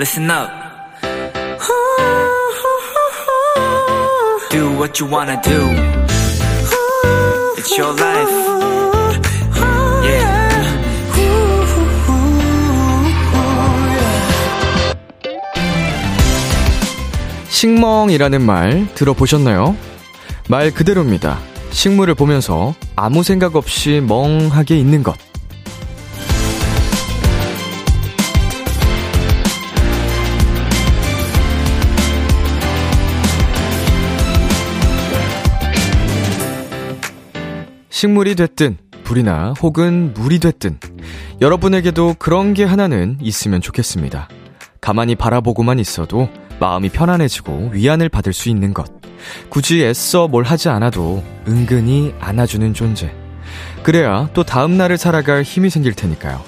listen up. Do what you wanna do. It's your life. Yeah. 식멍이라는 말 들어보셨나요? 말 그대로입니다. 식물을 보면서 아무 생각 없이 멍하게 있는 것. 식물이 됐든 불이나 혹은 물이 됐든 여러분에게도 그런 게 하나는 있으면 좋겠습니다. 가만히 바라보고만 있어도 마음이 편안해지고 위안을 받을 수 있는 것. 굳이 애써 뭘 하지 않아도 은근히 안아주는 존재. 그래야 또 다음날을 살아갈 힘이 생길 테니까요.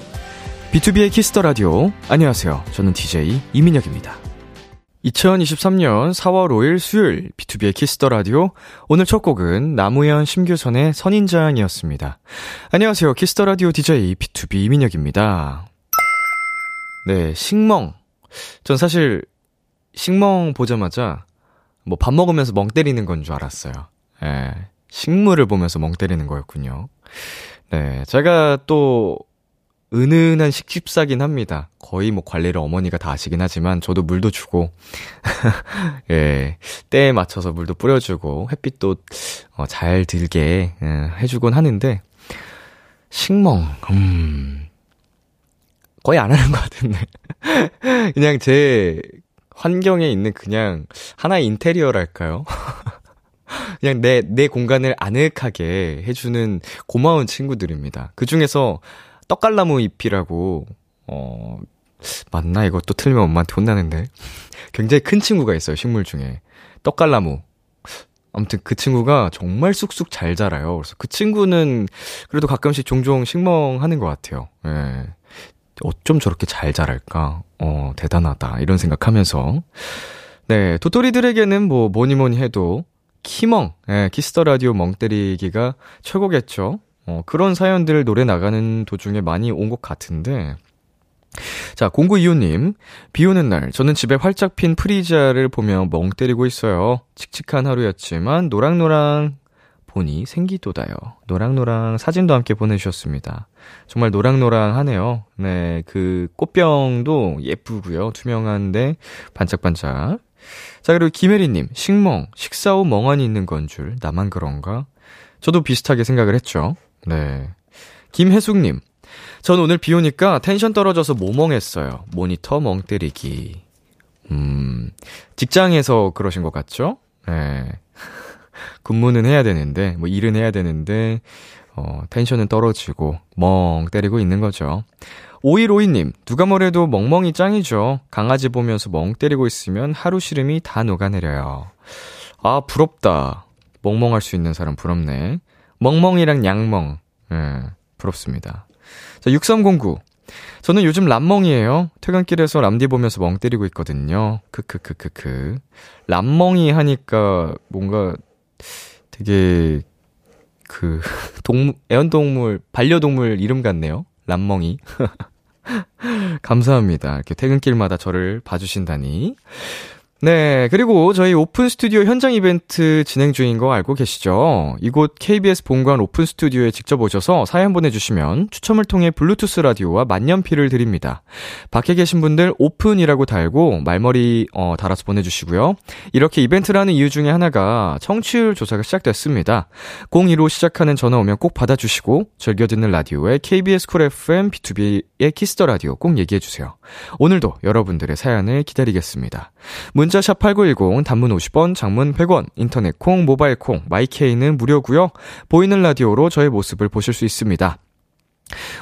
B2B의 키스터 라디오. 안녕하세요. 저는 DJ 이민혁입니다. 2023년 4월 5일 수요일 B2B의 키스터 라디오. 오늘 첫 곡은 나무현 심규선의 선인장이었습니다. 안녕하세요. 키스터 라디오 DJ B2B 이민혁입니다. 네, 식멍. 전 사실 식멍 보자마자 뭐 밥 먹으면서 멍 때리는 건 줄 알았어요. 예. 식물을 보면서 멍 때리는 거였군요. 네. 제가 또 은은한 식집사긴 합니다. 거의 뭐 관리를 어머니가 다 하시긴 하지만 저도 물도 주고 예. 때에 맞춰서 물도 뿌려주고 햇빛도 어, 잘 들게 예, 해주곤 하는데 식멍 음 거의 안 하는 것 같은데 그냥 제 환경에 있는 그냥 하나의 인테리어랄까요? 그냥 내, 내 공간을 아늑하게 해주는 고마운 친구들입니다. 그 중에서 떡갈나무 잎이라고, 어, 맞나? 또 틀리면 엄마한테 혼나는데. 굉장히 큰 친구가 있어요, 식물 중에. 떡갈나무. 아무튼 그 친구가 정말 쑥쑥 잘 자라요. 그래서 그 친구는 그래도 가끔씩 종종 식멍하는 것 같아요. 예. 어쩜 저렇게 잘 자랄까? 어, 대단하다. 이런 생각하면서. 네, 도토리들에게는 뭐, 뭐니 뭐니 해도, 키멍, 예, Kiss the Radio 멍 때리기가 최고겠죠? 어, 그런 사연들 노래 나가는 도중에 많이 온 것 같은데. 자, 0925님. 비 오는 날, 저는 집에 활짝 핀 프리자를 보며 멍 때리고 있어요. 칙칙한 하루였지만, 노랑노랑 보니 생기도다요. 노랑노랑 사진도 함께 보내주셨습니다. 정말 노랑노랑하네요. 네, 그 꽃병도 예쁘고요. 투명한데 반짝반짝. 자, 그리고 김혜리님, 식멍, 식사 후 멍하니 있는 건 줄, 나만 그런가? 저도 비슷하게 생각을 했죠. 네. 김혜숙님, 전 오늘 비 오니까 텐션 떨어져서 모멍했어요. 모니터 멍 때리기. 음, 직장에서 그러신 것 같죠? 네. 근무는 해야 되는데, 뭐 일은 해야 되는데, 어, 텐션은 떨어지고, 멍 때리고 있는 거죠. 5152님, 누가 뭐래도 멍멍이 짱이죠. 강아지 보면서 멍 때리고 있으면 하루 시름이 다 녹아내려요. 아, 부럽다. 멍멍할 수 있는 사람 부럽네. 멍멍이랑 양멍. 예, 부럽습니다. 자, 6309. 저는 요즘 람멍이에요. 퇴근길에서 람디 보면서 멍 때리고 있거든요. 크크크크크. 람멍이 하니까 뭔가 되게 그 동물 애완동물 반려동물 이름 같네요. 람멍이. 감사합니다. 이렇게 퇴근길마다 저를 봐주신다니. 네, 그리고 저희 오픈 스튜디오 현장 이벤트 진행 중인 거 알고 계시죠? 이곳 KBS 본관 오픈 스튜디오에 직접 오셔서 사연 보내주시면 추첨을 통해 블루투스 라디오와 만년필을 드립니다. 밖에 계신 분들 오픈이라고 달고 말머리 어, 달아서 보내주시고요. 이렇게 이벤트하는 이유 중에 하나가 청취율 조사가 시작됐습니다. 02로 시작하는 전화 오면 꼭 받아주시고 즐겨 듣는 라디오에 KBS 쿨 FM B2B의 키스터 라디오 꼭 얘기해주세요. 오늘도 여러분들의 사연을 기다리겠습니다. 문자 문자 샵 8910 단문 50원, 장문 100원, 인터넷 콩, 모바일 콩, my K는 무료고요. 보이는 라디오로 저의 모습을 보실 수 있습니다.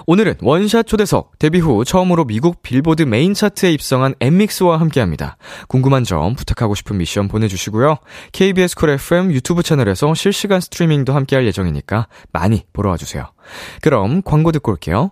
오늘은 원샷 초대석 데뷔 후 처음으로 미국 빌보드 메인 차트에 입성한 엠믹스와 함께합니다. 궁금한 점 부탁하고 싶은 미션 보내주시고요. KBS Cool FM 유튜브 채널에서 실시간 스트리밍도 함께할 예정이니까 많이 보러 와주세요. 그럼 광고 듣고 올게요.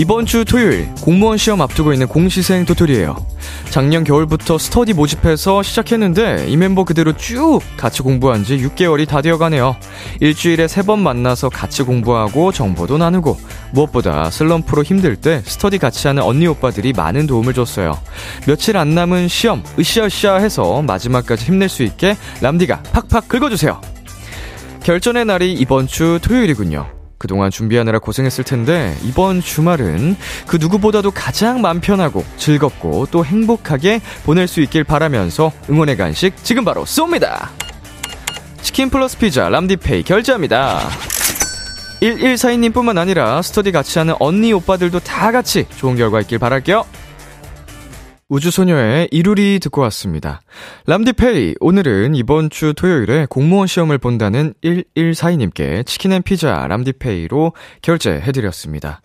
이번 주 토요일 공무원 시험 앞두고 있는 공시생 도토리예요. 작년 겨울부터 스터디 모집해서 시작했는데 이 멤버 그대로 쭉 같이 공부한 지 6개월이 다 되어 가네요. 일주일에 3번 만나서 같이 공부하고 정보도 나누고 무엇보다 슬럼프로 힘들 때 스터디 같이 하는 언니 오빠들이 많은 도움을 줬어요. 며칠 안 남은 시험 으쌰으쌰 해서 마지막까지 힘낼 수 있게 람디가 팍팍 긁어주세요. 결전의 날이 이번 주 토요일이군요. 그동안 준비하느라 고생했을 텐데 이번 주말은 그 누구보다도 가장 맘 편하고 즐겁고 또 행복하게 보낼 수 있길 바라면서 응원의 간식 지금 바로 쏩니다. 치킨 플러스 피자 람디페이 결제합니다. 1142님 뿐만 아니라 스터디 같이 하는 언니 오빠들도 다 같이 좋은 결과 있길 바랄게요. 우주소녀의 이루리 듣고 왔습니다. 람디페이, 오늘은 이번 주 토요일에 공무원 시험을 본다는 1142님께 치킨 and 피자 람디페이로 결제해드렸습니다.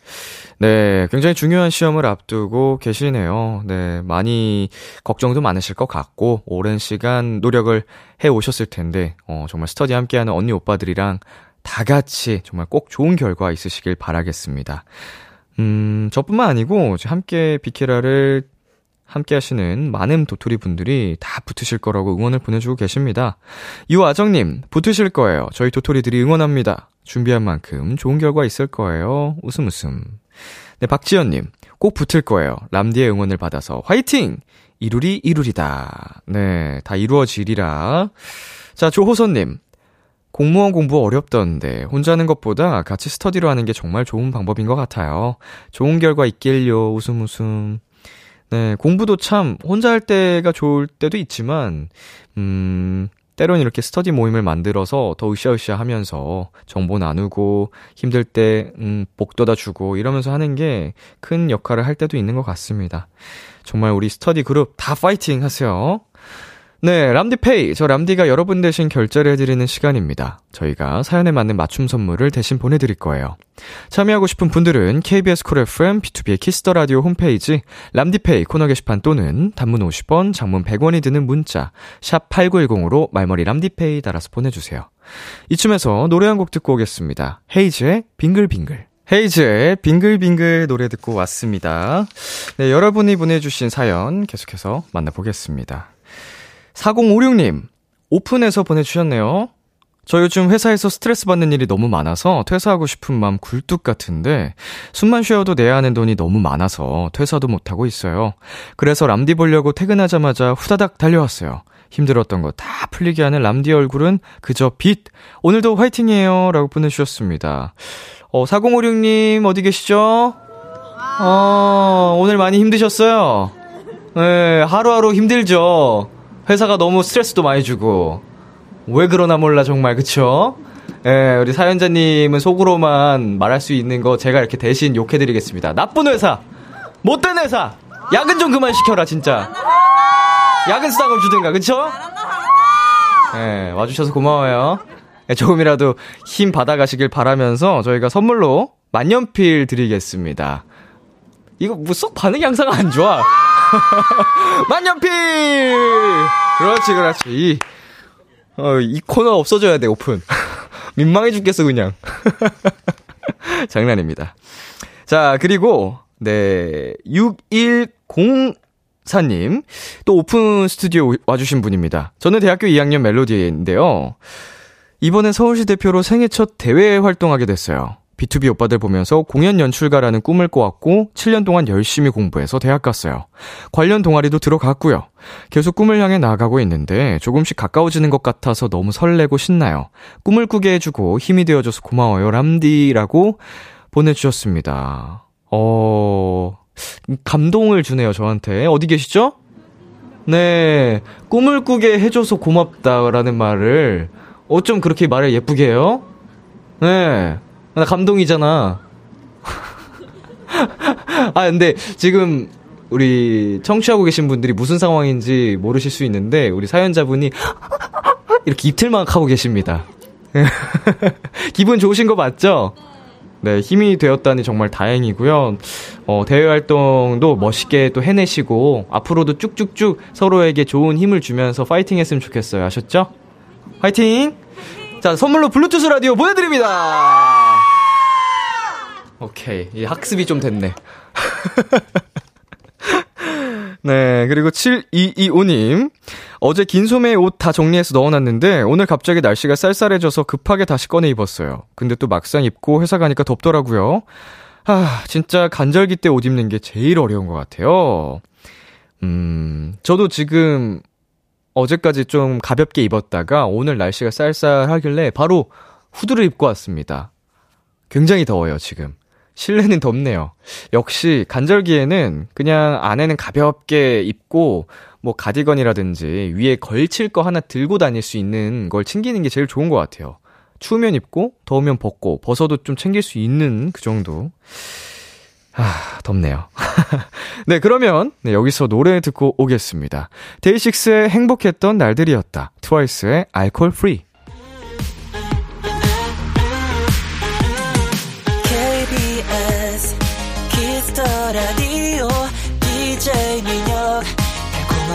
네, 굉장히 중요한 시험을 앞두고 계시네요. 네, 많이 걱정도 많으실 것 같고, 오랜 시간 노력을 해 오셨을 텐데, 어, 정말 스터디 함께하는 언니 오빠들이랑 다 같이 정말 꼭 좋은 결과 있으시길 바라겠습니다. 음, 저뿐만 아니고, 함께 비키라를 함께 하시는 많은 도토리 분들이 다 붙으실 거라고 응원을 보내주고 계십니다. 유아정님, 붙으실 거예요. 저희 도토리들이 응원합니다. 준비한 만큼 좋은 결과 있을 거예요. 웃음 웃음. 네, 박지연님, 꼭 붙을 거예요. 람디의 응원을 받아서 화이팅! 이루리 이루리다. 네, 다 이루어지리라. 자, 조호선님, 공무원 공부 어렵던데 혼자 하는 것보다 같이 스터디로 하는 게 정말 좋은 방법인 것 같아요. 좋은 결과 있길요. 웃음 웃음. 네, 공부도 참 혼자 할 때가 좋을 때도 있지만, 음, 때론 이렇게 스터디 모임을 만들어서 더 으쌰으쌰 하면서 정보 나누고 힘들 때, 음, 복돋아 주고 이러면서 하는 게 큰 역할을 할 때도 있는 것 같습니다. 정말 우리 스터디 그룹 다 파이팅 하세요. 네, 람디페이. 저 람디가 여러분 대신 결제를 해드리는 시간입니다. 저희가 사연에 맞는 맞춤 선물을 대신 보내드릴 거예요. 참여하고 싶은 분들은 KBS 쿨 FM, B2B의 키스터 라디오 홈페이지, 람디페이 코너 게시판 또는 단문 50원, 장문 100원이 드는 문자, 샵 8910으로 말머리 람디페이 달아서 보내주세요. 이쯤에서 노래 한 곡 듣고 오겠습니다. Heize의 빙글빙글. Heize의 빙글빙글 노래 듣고 왔습니다. 네, 여러분이 보내주신 사연 계속해서 만나보겠습니다. 4056님, 오픈해서 보내주셨네요. 저 요즘 회사에서 스트레스 받는 일이 너무 많아서 퇴사하고 싶은 마음 굴뚝 같은데 숨만 쉬어도 내야 하는 돈이 너무 많아서 퇴사도 못하고 있어요. 그래서 람디 보려고 퇴근하자마자 후다닥 달려왔어요. 힘들었던 거 다 풀리게 하는 람디 얼굴은 그저 빛. 오늘도 화이팅이에요. 라고 보내주셨습니다. 어, 4056님 어디 계시죠? 어, 오늘 많이 힘드셨어요? 네, 하루하루 힘들죠? 회사가 너무 스트레스도 많이 주고 왜 그러나 몰라 정말 그쵸? 예, 우리 사연자님은 속으로만 말할 수 있는 거 제가 이렇게 대신 욕해드리겠습니다. 나쁜 회사, 못된 회사, 야근 좀 그만 시켜라 진짜. 야근 수당을 주든가 그쵸? 예, 와주셔서 고마워요. 예, 조금이라도 힘 받아가시길 바라면서 저희가 선물로 만년필 드리겠습니다. 이거 뭐 쏙 반응이 항상 안 좋아. 만년필! 그렇지, 그렇지. 이, 어, 이 코너 없어져야 돼, 오픈. 민망해 죽겠어, 그냥. 장난입니다. 자, 그리고, 네, 6104님. 또 오픈 스튜디오 와주신 분입니다. 저는 대학교 2학년 멜로디인데요. 이번에 서울시 대표로 생애 첫 대회 활동하게 됐어요. B2B 오빠들 보면서 공연 연출가라는 꿈을 꿔왔고 7년 동안 열심히 공부해서 대학 갔어요. 관련 동아리도 들어갔고요. 계속 꿈을 향해 나아가고 있는데 조금씩 가까워지는 것 같아서 너무 설레고 신나요. 꿈을 꾸게 해주고 힘이 되어줘서 고마워요. 람디라고 보내주셨습니다. 어, 감동을 주네요, 저한테. 어디 계시죠? 네, 꿈을 꾸게 해줘서 고맙다라는 말을 어쩜 그렇게 말을 예쁘게 해요? 네. 나 감동이잖아. 아, 근데 지금 우리 청취하고 계신 분들이 무슨 상황인지 모르실 수 있는데 우리 사연자분이 이렇게 입틀막 하고 계십니다. 기분 좋으신 거 맞죠? 네, 힘이 되었다니 정말 다행이고요. 어, 대외 활동도 멋있게 또 해내시고, 앞으로도 쭉쭉쭉 서로에게 좋은 힘을 주면서 파이팅 했으면 좋겠어요. 아셨죠? 파이팅! 자, 선물로 블루투스 라디오 보내 드립니다! 오케이. 이 학습이 좀 됐네. 네, 그리고 7225님. 어제 긴 소매에 옷다 정리해서 넣어놨는데, 오늘 갑자기 날씨가 쌀쌀해져서 급하게 다시 꺼내 입었어요. 근데 또 막상 입고 회사 가니까 덥더라고요. 아, 진짜 간절기 때 옷 입는 게 제일 어려운 것 같아요. 음, 저도 지금 어제까지 좀 가볍게 입었다가 오늘 날씨가 쌀쌀하길래 바로 후드를 입고 왔습니다. 굉장히 더워요, 지금. 실내는 덥네요. 역시 간절기에는 그냥 안에는 가볍게 입고 뭐 가디건이라든지 위에 걸칠 거 하나 들고 다닐 수 있는 걸 챙기는 게 제일 좋은 것 같아요. 추우면 입고 더우면 벗고 벗어도 좀 챙길 수 있는 그 정도. 아, 덥네요. 네, 그러면 네, 여기서 노래 듣고 오겠습니다. 데이식스의 행복했던 날들이었다. TWICE의 Alcohol-Free.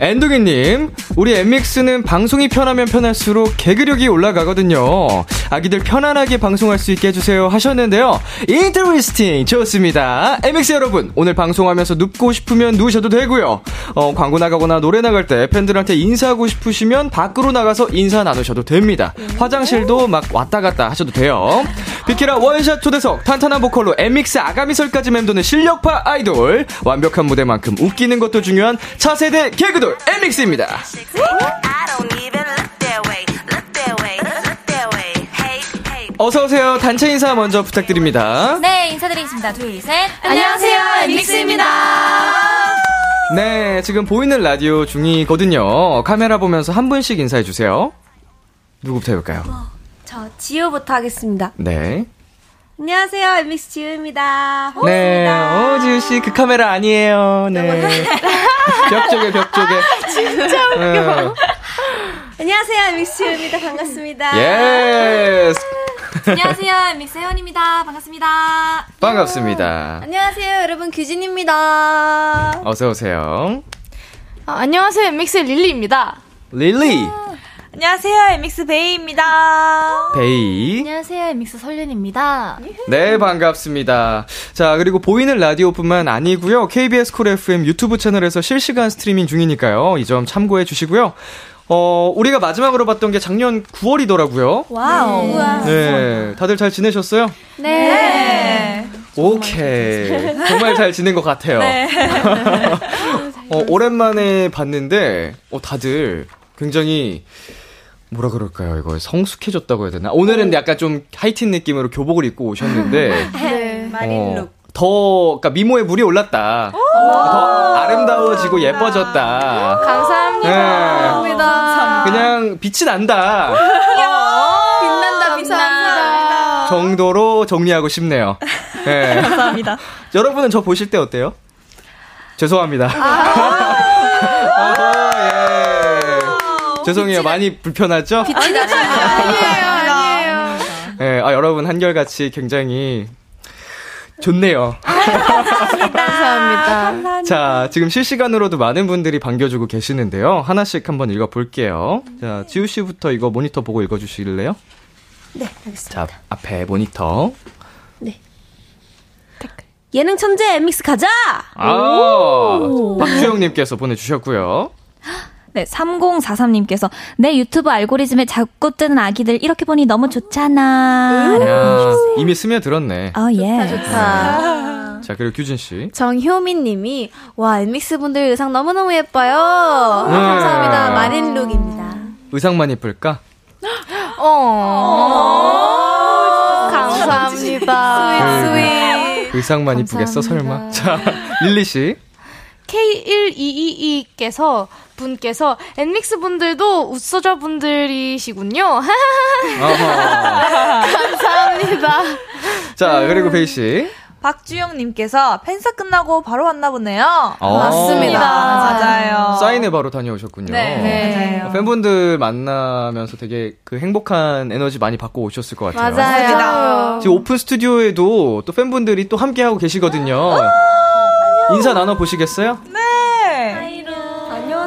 엔두기님, 우리 엠믹스는 방송이 편하면 편할수록 개그력이 올라가거든요. 아기들 편안하게 방송할 수 있게 해주세요 하셨는데요. Interesting 좋습니다. 엠믹스 여러분, 오늘 방송하면서 눕고 싶으면 누우셔도 되고요. 어, 광고 나가거나 노래 나갈 때 팬들한테 인사하고 싶으시면 밖으로 나가서 인사 나누셔도 됩니다. 화장실도 막 왔다 갔다 하셔도 돼요. 비키라 원샷 초대석, 탄탄한 보컬로 엠믹스 아가미설까지 맴도는 실력파 아이돌. 완벽한 무대만큼 웃기는 것도 중요한 차세대 개그 돌 엠믹스입니다. 어서오세요. 단체 인사 먼저 부탁드립니다. 네, 인사드리겠습니다. 둘, 셋. 안녕하세요, 엠믹스입니다. 네, 지금 보이는 라디오 중이거든요. 카메라 보면서 한 분씩 인사해주세요. 누구부터 해볼까요? 저 지우부터 하겠습니다. 네. 안녕하세요, 엠믹스 지우입니다. 네, 어, 지우 씨, 그 카메라 아니에요. 네. 벽 쪽에, 벽 쪽에. 진짜 웃겨. 네. 안녕하세요, 엔믹스 지우입니다. 반갑습니다. Yes! 안녕하세요, 믹스 해원입니다. 반갑습니다. 반갑습니다. 안녕하세요, 여러분 규진입니다. 어서 오세요. 아, 안녕하세요, 엔믹스 릴리입니다. 릴리, 안녕하세요, 엔믹스 배이입니다. 배이. 안녕하세요, 믹스 설윤입니다. 네, 반갑습니다. 자, 그리고 보이는 라디오뿐만 아니고요. KBS 쿨 FM 유튜브 채널에서 실시간 스트리밍 중이니까요. 이 점 참고해 주시고요. 어, 우리가 마지막으로 봤던 게 작년 9월이더라고요. Wow. 네, 다들 잘 지내셨어요? 네. 오케이. 정말 잘 지낸 것 같아요. 어, 오랜만에 봤는데, 어, 다들 굉장히, 뭐라 그럴까요? 이거 성숙해졌다고 해야 되나? 오늘은 약간 좀 하이틴 느낌으로 교복을 입고 오셨는데, 네. 마린 어, 더, 그니까 미모에 물이 올랐다. 더 아름다워지고 예뻐졌다. 감사합니다. 네. 감사합니다. 그냥 빛이 난다. 빛난다, 빛난다. 정도로 정리하고 싶네요. 네. 감사합니다. 여러분은 저 보실 때 어때요? 죄송합니다. 어허, 예. 죄송해요. 많이 불편하죠? 아니에요, 아니에요. 예, 아, 여러분 한결같이 굉장히 좋네요. 감사합니다. 자, 지금 실시간으로도 많은 분들이 반겨주고 계시는데요. 하나씩 한번 읽어볼게요. 자, 지우 씨부터 이거 모니터 보고 읽어주실래요? 네, 알겠습니다. 자, 앞에 모니터. 예능 천재 엠믹스 가자! 아, 박주영님께서 보내주셨고요. 네, 3043님께서 내 유튜브 알고리즘에 자꾸 뜨는 아기들 이렇게 보니 너무 좋잖아. 야, 보내주셨어요. 이미 스며들었네. 어, 예. 좋다. 자, 그리고 규진 씨. 정효민 님이, 와, 엔믹스 분들 의상 너무너무 예뻐요. 아, 네. 감사합니다. marine look입니다. 의상만 이쁠까? 어. 감사합니다. Sweet. 의상만 이쁘겠어, 설마? 자, 릴리 씨. K1222께서 분께서 엔믹스 분들도 웃소저 분들이시군요. 감사합니다. 자, 그리고 베이 씨. 박주영님께서 팬사 끝나고 바로 왔나 보네요. 어. 맞습니다. 맞아요. 사인회 바로 다녀오셨군요. 네, 네. 맞아요. 팬분들 만나면서 되게 그 행복한 에너지 많이 받고 오셨을 것 같아요. 맞아요. 지금 오픈 스튜디오에도 또 팬분들이 또 함께 하고 계시거든요. 인사 나눠 보시겠어요? 네.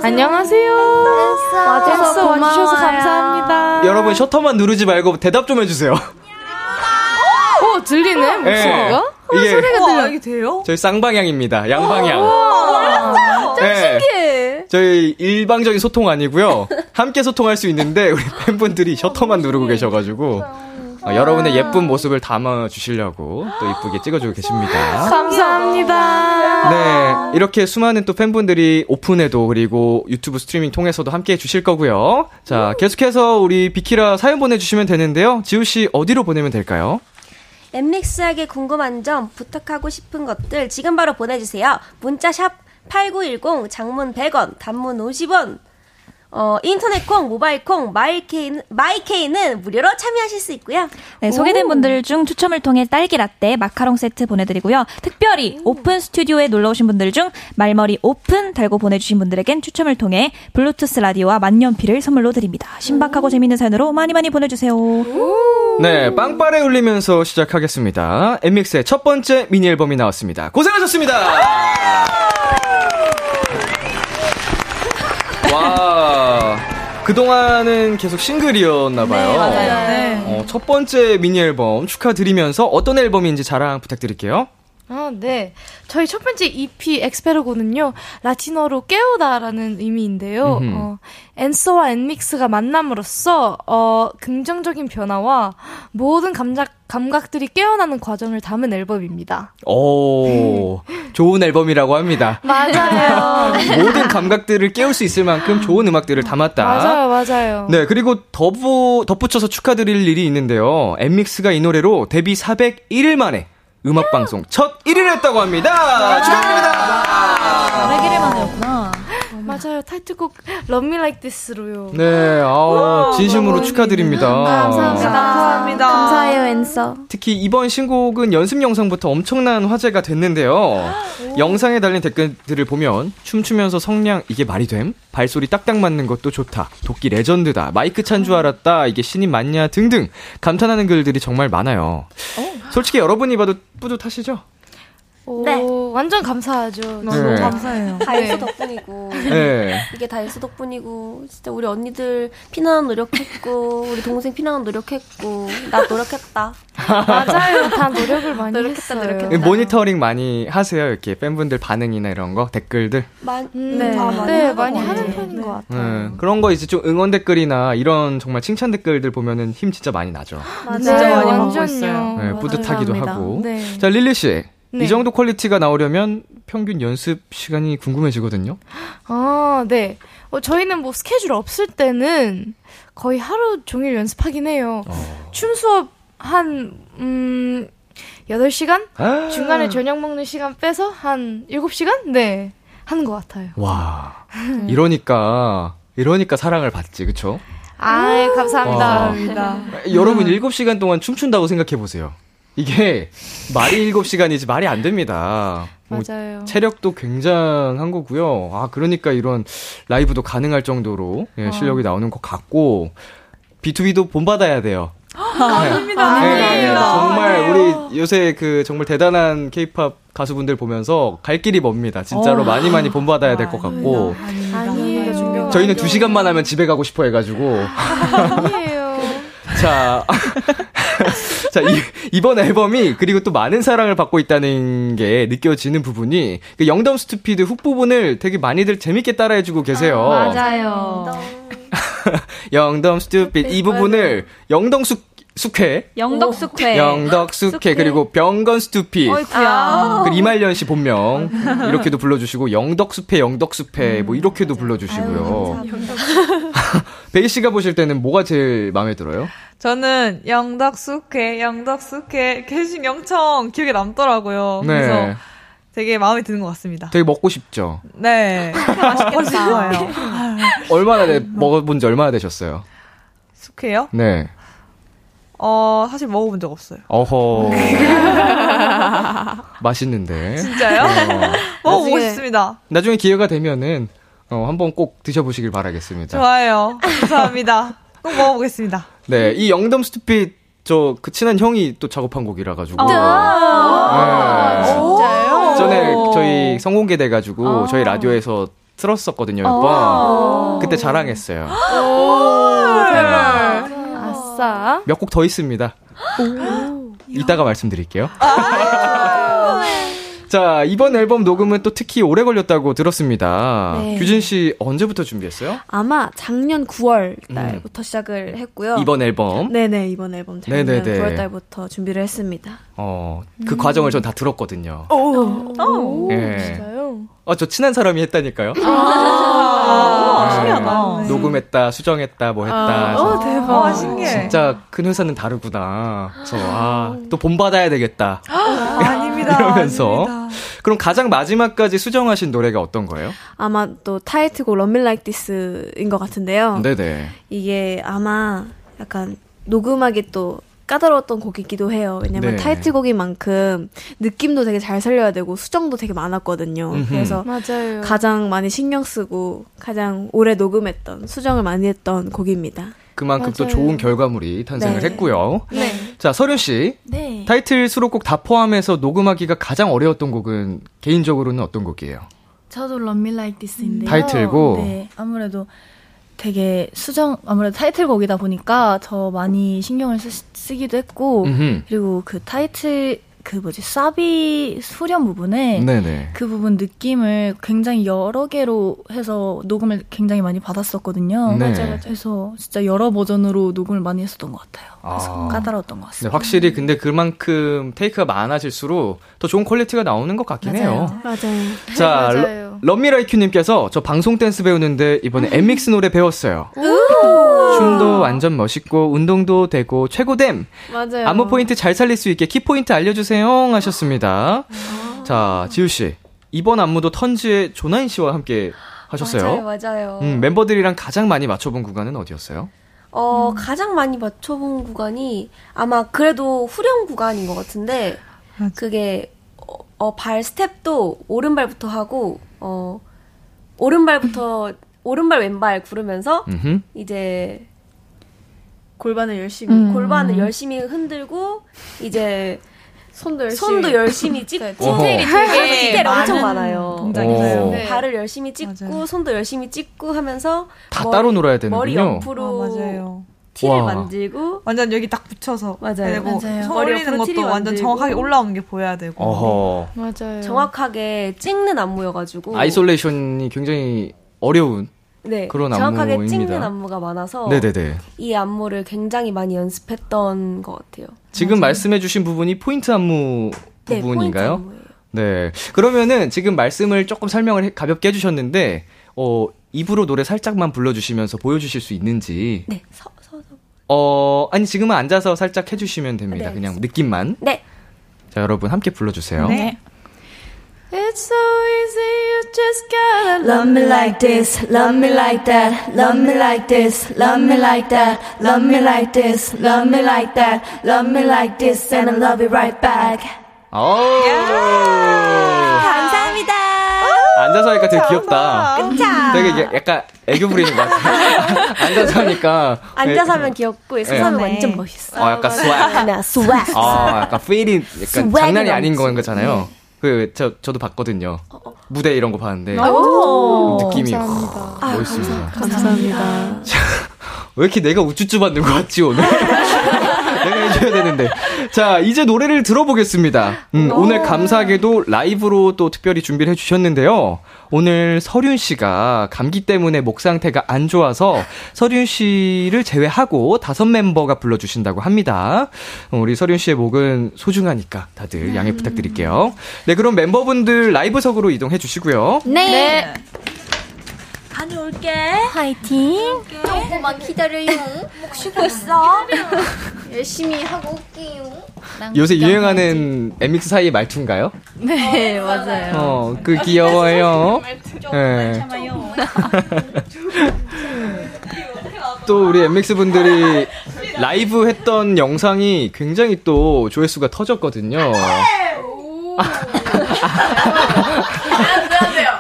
안녕하세요. 와주셔서 와주셔서 감사합니다. 여러분 셔터만 누르지 말고 대답 좀 해주세요. 오 들리네 목소리가? 이게 우와, 이게 돼요? 저희 쌍방향입니다. 양방향. 좀 네. 신기해. 저희 일방적인 소통 아니고요. 함께 소통할 수 있는데 우리 팬분들이 셔터만 누르고 계셔가지고 어, 여러분의 예쁜 모습을 담아 주시려고 또 이쁘게 찍어주고 계십니다. 감사합니다. 네, 이렇게 수많은 또 팬분들이 오픈에도 그리고 유튜브 스트리밍 통해서도 함께 해주실 거고요. 자, 계속해서 우리 비키라 사연 보내주시면 되는데요. 지우 씨 어디로 보내면 될까요? 엔믹스에게 궁금한 점, 부탁하고 싶은 것들 지금 바로 보내주세요. 문자 샵 8910, 장문 100원, 단문 50원. 어, 인터넷 콩, 모바일 콩, 마이케이는, 마이케이는 무료로 참여하실 수 있고요. 네, 소개된 분들 중 추첨을 통해 딸기 라떼, 마카롱 세트 보내드리고요. 특별히 오픈 스튜디오에 놀러 오신 분들 중 말머리 오픈 달고 보내주신 분들에겐 추첨을 통해 블루투스 라디오와 만년필을 선물로 드립니다. 신박하고 재밌는 사연으로 많이 많이 보내주세요. 네, 빵빠레 울리면서 시작하겠습니다. 엠믹스의 첫 번째 미니 앨범이 나왔습니다. 고생하셨습니다! 와, 그동안은 계속 싱글이었나봐요. 네, 맞아요. 네. 어, 첫 번째 미니 앨범 축하드리면서 어떤 앨범인지 자랑 부탁드릴게요. 아, 네. 저희 첫 번째 EP 엑스페르고는요, 라틴어로 깨우다라는 의미인데요. 음흠. 어, 엔소와 엔믹스가 만남으로써, 어, 긍정적인 변화와 모든 감각, 감각들이 깨어나는 과정을 담은 앨범입니다. 오, 좋은 앨범이라고 합니다. 맞아요. 모든 감각들을 깨울 수 있을 만큼 좋은 음악들을 담았다. 맞아요, 맞아요. 네, 그리고 덧부, 덧붙여서 축하드릴 일이 있는데요. 엠믹스가 이 노래로 데뷔 401일 만에 음악 방송 첫 1위를 했다고 합니다. 축하드립니다. 맞아요. 타이틀곡 Love Me Like This로요. 네, 아우, 진심으로 축하드립니다. 감사합니다. 감사합니다. 감사해요, 엔서. 특히 이번 신곡은 연습 영상부터 엄청난 화제가 됐는데요. 영상에 달린 댓글들을 보면 춤추면서 성량 이게 말이 됨? 발소리 딱딱 맞는 것도 좋다. 도끼 레전드다. 마이크 찬 줄 알았다. 이게 신인 맞냐? 등등 감탄하는 글들이 정말 많아요. 솔직히 여러분이 봐도 뿌듯하시죠? 오, 네. 완전 감사하죠. 너무 네. 감사해요. 다이소 네. 덕분이고. 네. 이게 다이소 덕분이고, 진짜 우리 언니들 피나는 노력했고, 우리 동생 피나는 노력했고, 나 노력했다. 맞아요. 다 노력을 많이 노력했다, 했어요. 노력했다. 모니터링 많이 하세요. 이렇게 팬분들 반응이나 이런 거, 댓글들. 만, 음, 네, 네, 다 많이, 많이 하는 편인 것 네. 같아요. 그런 거 이제 좀 응원 댓글이나 이런 정말 칭찬 댓글들 보면은 힘 진짜 많이 나죠. 진짜 네, 많이 받고. 있어요. 네, 뿌듯하기도 감사합니다. 하고. 네. 자, 릴리 씨. 네. 이 정도 퀄리티가 나오려면 평균 연습 시간이 궁금해지거든요. 아, 네. 어, 저희는 뭐 스케줄 없을 때는 거의 하루 종일 연습하긴 해요. 어. 춤 수업 한, 음, 8시간? 아. 중간에 저녁 먹는 시간 빼서 한 7시간? 네. 하는 것 같아요. 와. 이러니까 이러니까 사랑을 받지. 그쵸 아, 감사합니다. 와. 감사합니다. 여러분 7시간 동안 춤춘다고 생각해 보세요. 이게 말이 7시간이지 말이 안 됩니다. 뭐 맞아요. 체력도 굉장한 거고요. 아, 그러니까 이런 라이브도 가능할 정도로 예, 실력이 나오는 것 같고, B2B도 본받아야 돼요. 아닙니다. 네, 아닙니다. 정말 우리 요새 그 정말 대단한 케이팝 가수분들 보면서 갈 길이 멉니다. 진짜로 많이 많이 본받아야 될 것 같고, 아니에요. 저희는 2시간만 하면 집에 가고 싶어 해가지고, 아니에요. 자, 자, 이, 이번 앨범이 그리고 또 많은 사랑을 받고 있다는 게 느껴지는 부분이 그 Young Dumb Stupid hook 부분을 되게 많이들 재밌게 따라해주고 계세요. 맞아요. Young Dumb Stupid 이 부분을 영덩 숙 숙회, 영덕 숙회. 영덕 숙회 숙회. 그리고 병건 스투피 어이쿠야. 그 이말년 씨 본명 이렇게도 불러주시고 영덕숲회 영덕숲회 뭐 이렇게도 불러주시고요. 베이 씨가 보실 때는 뭐가 제일 마음에 들어요? 저는 영덕숙회, 영덕숙회, 캐싱 영청 기억에 남더라고요. 그래서 네. 되게 마음에 드는 것 같습니다. 되게 먹고 싶죠. 네. 맛있겠다. 얼마나 돼, 먹어본 지 얼마나 되셨어요? 숙회요? 네. 어, 사실 먹어본 적 없어요. 어허. 맛있는데. 진짜요? 어, 먹어보고 나중에- 싶습니다. 나중에 기회가 되면은 어, 한번 꼭 드셔보시길 바라겠습니다. 좋아요. 감사합니다. 꼭 먹어보겠습니다. 네, 이 영덤 스투핏 저 그 친한 형이 또 작업한 곡이라 가지고. 아, 네. 진짜요? 전에 저희 성공개 돼 가지고 저희 라디오에서 틀었었거든요 몇 번. 그때 자랑했어요. 아싸. 몇 곡 더 있습니다. 이따가 말씀드릴게요. 자, 이번 앨범 녹음은 또 특히 오래 걸렸다고 들었습니다. 네. 규진 씨 언제부터 준비했어요? 아마 작년 9월 달부터 시작을 했고요. 이번 앨범. 네네 이번 앨범 작년 네네네. 9월 달부터 준비를 했습니다. 어, 그 과정을 전 다 들었거든요. 오, 예. 진짜요? 어, 저 친한 사람이 했다니까요. 아, 네. 신기하다. 녹음했다, 수정했다, 뭐 했다. 해서 어, 대박. 와, 신기해. 진짜 큰 회사는 다르구나. 그래서 아, 또 본받아야 되겠다. 아닙니다. 이러면서. 아닙니다. 그럼 가장 마지막까지 수정하신 노래가 어떤 거예요? 아마 또 타이틀곡 Love Me Like This인 것 같은데요. 네네. 이게 아마 약간 녹음하기 또 까다로웠던 곡이기도 해요. 왜냐면 네. 타이틀곡인 만큼 느낌도 되게 잘 살려야 되고 수정도 되게 많았거든요. 음흠. 그래서 맞아요. 가장 많이 신경 쓰고 가장 오래 녹음했던 수정을 많이 했던 곡입니다. 그만큼 또 맞아요. 좋은 결과물이 탄생을 네. 했고요. 네. 자, 서륜 씨. 네. 타이틀 수록곡 다 포함해서 녹음하기가 가장 어려웠던 곡은 개인적으로는 어떤 곡이에요? 저도 Love Me Like This인데요. 타이틀곡? 네, 아무래도 되게 수정, 아무래도 타이틀곡이다 보니까 더 많이 신경을 쓰, 기도 했고, 음흠. 그리고 그 타이틀, 그 뭐지, 사비 후렴 부분에 네네. 그 부분 느낌을 굉장히 여러 개로 해서 녹음을 굉장히 많이 받았었거든요. 네. 맞아요. 그래서 진짜 여러 버전으로 녹음을 많이 했었던 것 같아요. 그래서 아. 까다로웠던 것 네, 같습니다. 확실히 근데 그만큼 take가 많아질수록 더 좋은 퀄리티가 나오는 것 같긴 해요. 맞아요. 자, 맞아요. 럼미라이큐님께서 저 방송 댄스 배우는데 이번에 엔믹스 노래 배웠어요. 춤도 완전 멋있고 운동도 되고 최고됨. 맞아요. 안무 포인트 잘 살릴 수 있게 키 포인트 알려주세요 하셨습니다. 자, 지우 씨 이번 안무도 턴즈의 조나인 씨와 함께 하셨어요. 맞아요, 맞아요. 음, 멤버들이랑 가장 많이 맞춰본 구간은 어디였어요? 어, 가장 많이 맞춰본 구간이 아마 그래도 후렴 구간인 것 같은데, 그게, 어, 어, 발 스텝도 오른발부터 하고, 어, 오른발부터, 오른발 왼발 구르면서, 음흠. 이제, 골반을 열심히 음. 골반을 열심히 흔들고, 이제, 손도 열심히 손도 열심히 찍고, 디테일이 되게 디테일 엄청 많아요. 동작이네요. 네. 발을 열심히 찍고, 맞아요. 손도 열심히 찍고 하면서, 다 머리- 따로 놀아야 머리 되는군요. 옆으로 아, 맞아요. 티를 와. 만들고, 완전 여기 딱 붙여서. 맞아요. 그리고 맞아요. 손 머리 올리는 옆으로 것도 완전. 정확하게 올라오는 게 보여야 되고. 어허. 맞아요. 정확하게 찍는 안무여가지고 isolation이 굉장히 어려운 네, 그런 정확하게 안무입니다. 찍는 안무가 많아서 네네네. 이 안무를 굉장히 많이 연습했던 것 같아요. 지금 말씀해주신 부분이 포인트 안무 네, 부분인가요? 포인트 안무예요. 네. 그러면은 지금 말씀을 조금 설명을 해- 가볍게 해주셨는데, 어, 입으로 노래 살짝만 불러주시면서 보여주실 수 있는지. 네, 서. 어, 아니, 지금은 앉아서 살짝 해주시면 됩니다. 네, 그냥 느낌만. 네, 자, 여러분 함께 불러주세요. 네. It's so easy, you just gotta Love me like this, love me like that, love me like this, love me like that, love me like this, love me like that, love me like this, and I love it right back. 오! 감사합니다. 앉아서 하니까 되게 귀엽다. 되게 약간 애교 부리는 것 같아요. 앉아서 하니까. 앉아서 하면 귀엽고 서서 하면 네. 완전 멋있어. 어, 약간 swag. 네, swag. 아, 약간 feel이 약간 장난이 아닌 넘치는. 거잖아요. 그, 저, 저도 봤거든요. 무대 이런 거 봤는데. 오. 느낌이 감사합니다. 와, 멋있습니다. 감사합니다. 왜 이렇게 내가 우쭈쭈 받는 것 같지, 오늘? 내가 해줘야 되는데. 자, 이제 노래를 들어보겠습니다. 음, 오늘 감사하게도 라이브로 또 특별히 준비를 해주셨는데요. 오늘 서륜 씨가 감기 때문에 목 상태가 안 좋아서 서륜 씨를 제외하고 다섯 멤버가 불러주신다고 합니다. 어, 우리 서륜 씨의 목은 소중하니까 다들 양해 부탁드릴게요. 네, 그럼 멤버분들 라이브석으로 이동해 주시고요. 네. 화이팅! 조금만 기다려요. 목 쉬고 있어. 열심히 하고 올게요. 요새 유행하는 MX 사이의 말투인가요? 네, 맞아요. 어, 그 귀여워요. 네. 또 우리 MX 분들이 라이브 했던 영상이 굉장히 또 조회수가 터졌거든요.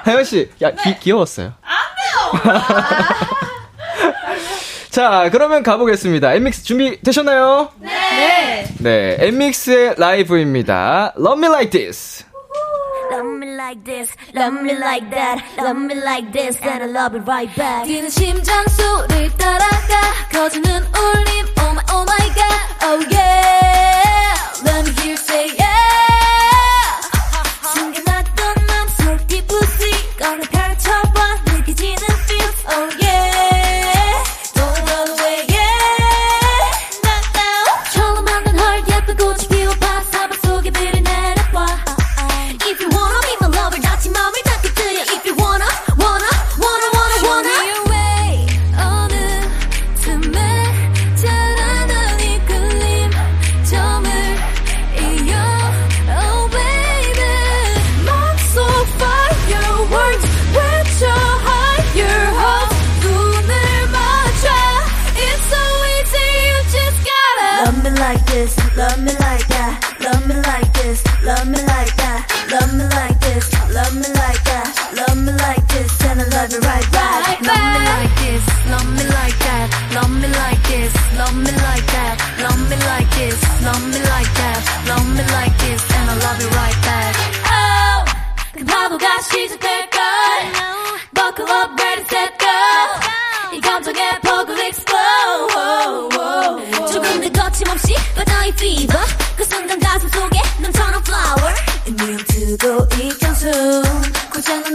혜연 씨, 야 귀, 귀여웠어요. 자, 그러면 가보겠습니다. MX 준비 되셨나요? 네. 네, MX의 라이브입니다. Love Me Like This. Love me like this, love me like that, love me like this, and I love it right back. 뛰는 심장 소리 따라가, 거주는 울림, oh my, oh my god, oh yeah. Let me hear you say yeah. 숨겨놨던 맘속 뒷부시, 꺼내 펼쳐봐, 느껴지는 feels, oh yeah. Love it right back. Love me like this, love me like that, love me like this, love me like that, love me like this, love me like that, love me like this, and I love it right back. Oh, 그 파도가 시작될걸. Buckle up, ready, set, go. 이 감정의 폭을 explode. 조금 더 거침없이 바다의 fever. 그 순간 가슴 속에 넘쳐난 flower. 이미 트고 있던 숨. 고장난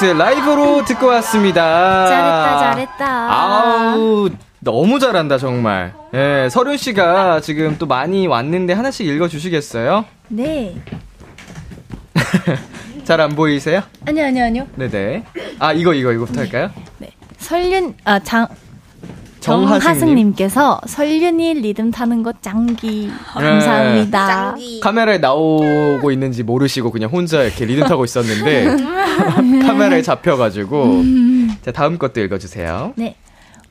MX의 라이브로 듣고 왔습니다. 잘했다, 잘했다. 아우, 너무 잘한다, 정말. 예, 서륜 씨가 지금 또 많이 왔는데 하나씩 읽어주시겠어요? 네. 잘 안 보이세요? 아니요, 아니요, 아니요. 네네. 아, 이거, 이거, 이거부터 할까요? 설륜, 아, 장, 정하승님. 정하승님께서 설륜이 리듬 타는 거 짱기. 네. 감사합니다. 카메라에 나오고 있는지 모르시고 그냥 혼자 이렇게 리듬 타고 있었는데 카메라에 잡혀가지고 자 다음 것도 읽어주세요. 네.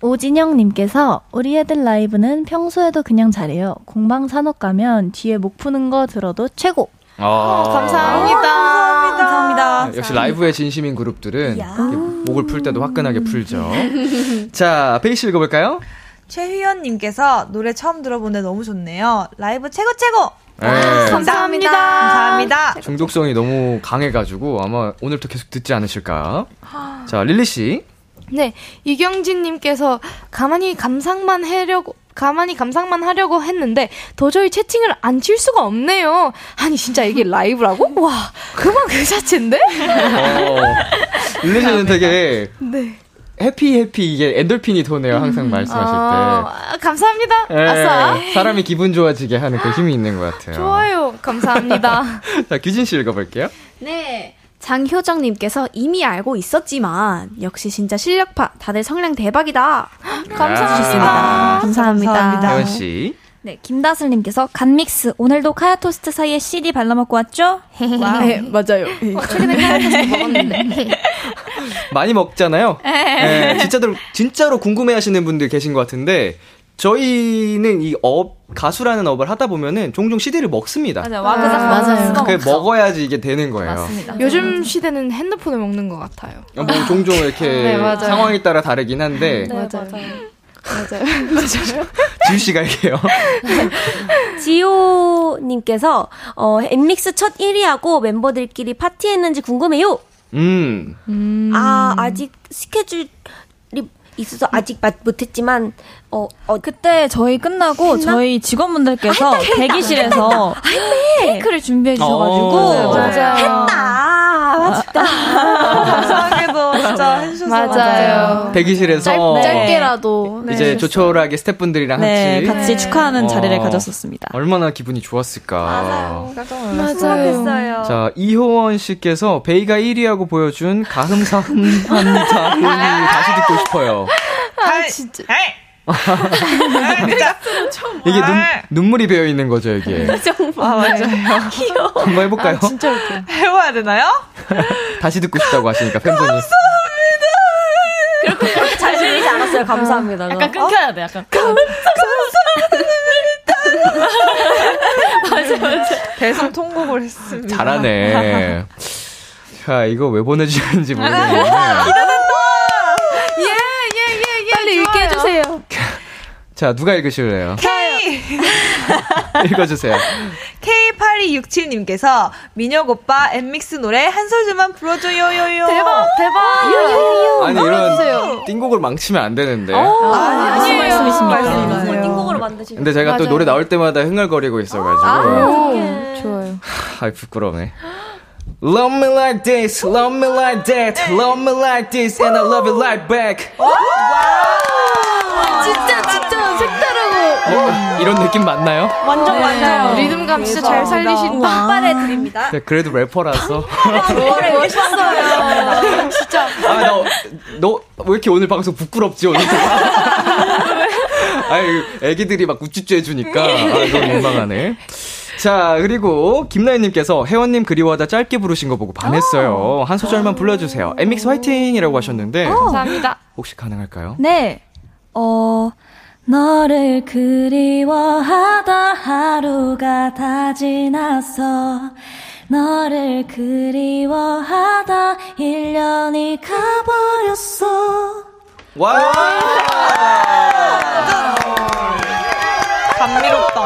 오진영님께서 우리 애들 라이브는 평소에도 그냥 잘해요. 공방 사녹 가면 뒤에 목 푸는 거 들어도 최고. 아, 감사합니다. 감사합니다. 역시 라이브에 진심인 그룹들은 목을 풀 때도 화끈하게 풀죠. 자 배이 씨 읽어볼까요? 최휘연님께서 노래 처음 들어보는데 너무 좋네요. 라이브 최고 최고. 네. 감사합니다. 감사합니다. 중독성이 너무 강해가지고 아마 오늘도 계속 듣지 않으실까. 자 릴리 씨. 네, 이경진님께서 가만히 감상만 하려고 가만히 감상만 하려고 했는데 도저히 채팅을 안 칠 수가 없네요. 아니 진짜 이게 라이브라고? 와 그만 그 자체인데? 어, 릴리씨는 되게 해피 해피 이게 엔돌핀이 도네요. 항상 말씀하실 아, 감사합니다. 때. 예, 아싸. 사람이 기분 좋아지게 하는 그 힘이 있는 것 같아요. 좋아요. 감사합니다. 자, 규진 씨 읽어볼게요. 네. 장효정님께서 이미 알고 있었지만 역시 진짜 실력파 다들 성량 대박이다. 감사합니다. 감사합니다. 감사합니다. 해원 씨. 네, 김다슬님께서 갓믹스 오늘도 카야 토스트 사이에 CD 발라먹고 왔죠? 네, 맞아요. 최근에 카야 토스트 먹었는데. 많이 먹잖아요. 예, 진짜로 진짜로 궁금해하시는 분들 계신 것 같은데 저희는 이 업 가수라는 업을 하다 보면은 종종 CD를 먹습니다. 맞아요. 와그작 맞아요. 먹어. 그 먹어야지 이게 되는 거예요. 맞습니다. 요즘 시대는 핸드폰을 먹는 것 같아요. 뭐 종종 이렇게 네, 맞아요. 상황에 따라 다르긴 한데 네, 맞아요. 맞아요. 맞아요. 지우 씨가 할게요. 지호 님께서 어, 엠믹스 첫 1위하고 멤버들끼리 파티했는지 궁금해요. 음. 아 아직 스케줄이 있어서 아직 맛 못했지만 어, 어 그때 저희 끝나고 했나? 저희 직원분들께서 대기실에서 케이크를 준비해 주셔가지고 어. 맞아요. 아 진짜 감사하게도 진짜 해주셔서 맞아요. 대기실에서 짧, 짧게라도 이제 조촐하게 스태프분들이랑 네, 같이 같이 축하하는 자리를 어. 가졌었습니다. 얼마나 기분이 좋았을까. 맞아요. 깜짝 놀랐어요. 수고했어요. 자, 이효원 씨께서 베이가 1위하고 보여준 가흠사흠합니다. 다시 듣고 싶어요. 아 진짜. 진짜. 이게 눈, 눈물이 배어 있는 거죠, 이게. 아 맞아요. 한번 해볼까요? 진짜 웃겨. 해봐야 되나요? 다시 듣고 싶다고 하시니까 팬분이. 잘 들리지 않았어요. 감사합니다. 약간 끊겨야 돼, 약간. 배송 통곡을 했습니다. 잘하네. 자, 이거 왜 보내주셨는지 모르겠는데. 빨리 읽게 해주세요. 자, 누가 읽으실래요? K 읽어주세요. K8267님께서 민혁 오빠 엠믹스 노래 한 소절만 불러줘요 요요. 대박, 대박. 아니, 이런 띵곡을 망치면 안 되는데. 아니, 무슨 말씀이십니까? 뭘 띵곡으로 만드시는 근데 제가 또 맞아요. 노래 나올 때마다 흥얼거리고 있어가지고. 오, 좋아요. 아이, 부끄러우네. Love me like this, love me like that, love me like this, and I love you right back. 진짜, 진짜 색다르고. 어, 이런 느낌 맞나요? 완전 맞아요. 리듬감 진짜 잘 살리신다. 빡빡해 드립니다. 네, 그래도 래퍼라서. 노래 멋있어요. 진짜. 아, 나, 너, 왜 이렇게 오늘 방송 부끄럽지, 오늘? 아유, 애기들이 막 우쭈쭈 해주니까. 아, 너무 민망하네. 자, 그리고 김나연님께서 혜원님 그리워하다 짧게 부르신 거 보고 반했어요. 한 소절만 불러주세요. 엠믹스 화이팅이라고 하셨는데. 감사합니다. 혹시 가능할까요? 네. 어, 너를 그리워하다 하루가 다 지났어. 너를 그리워하다 1년이 가버렸어. 와! 감미롭다.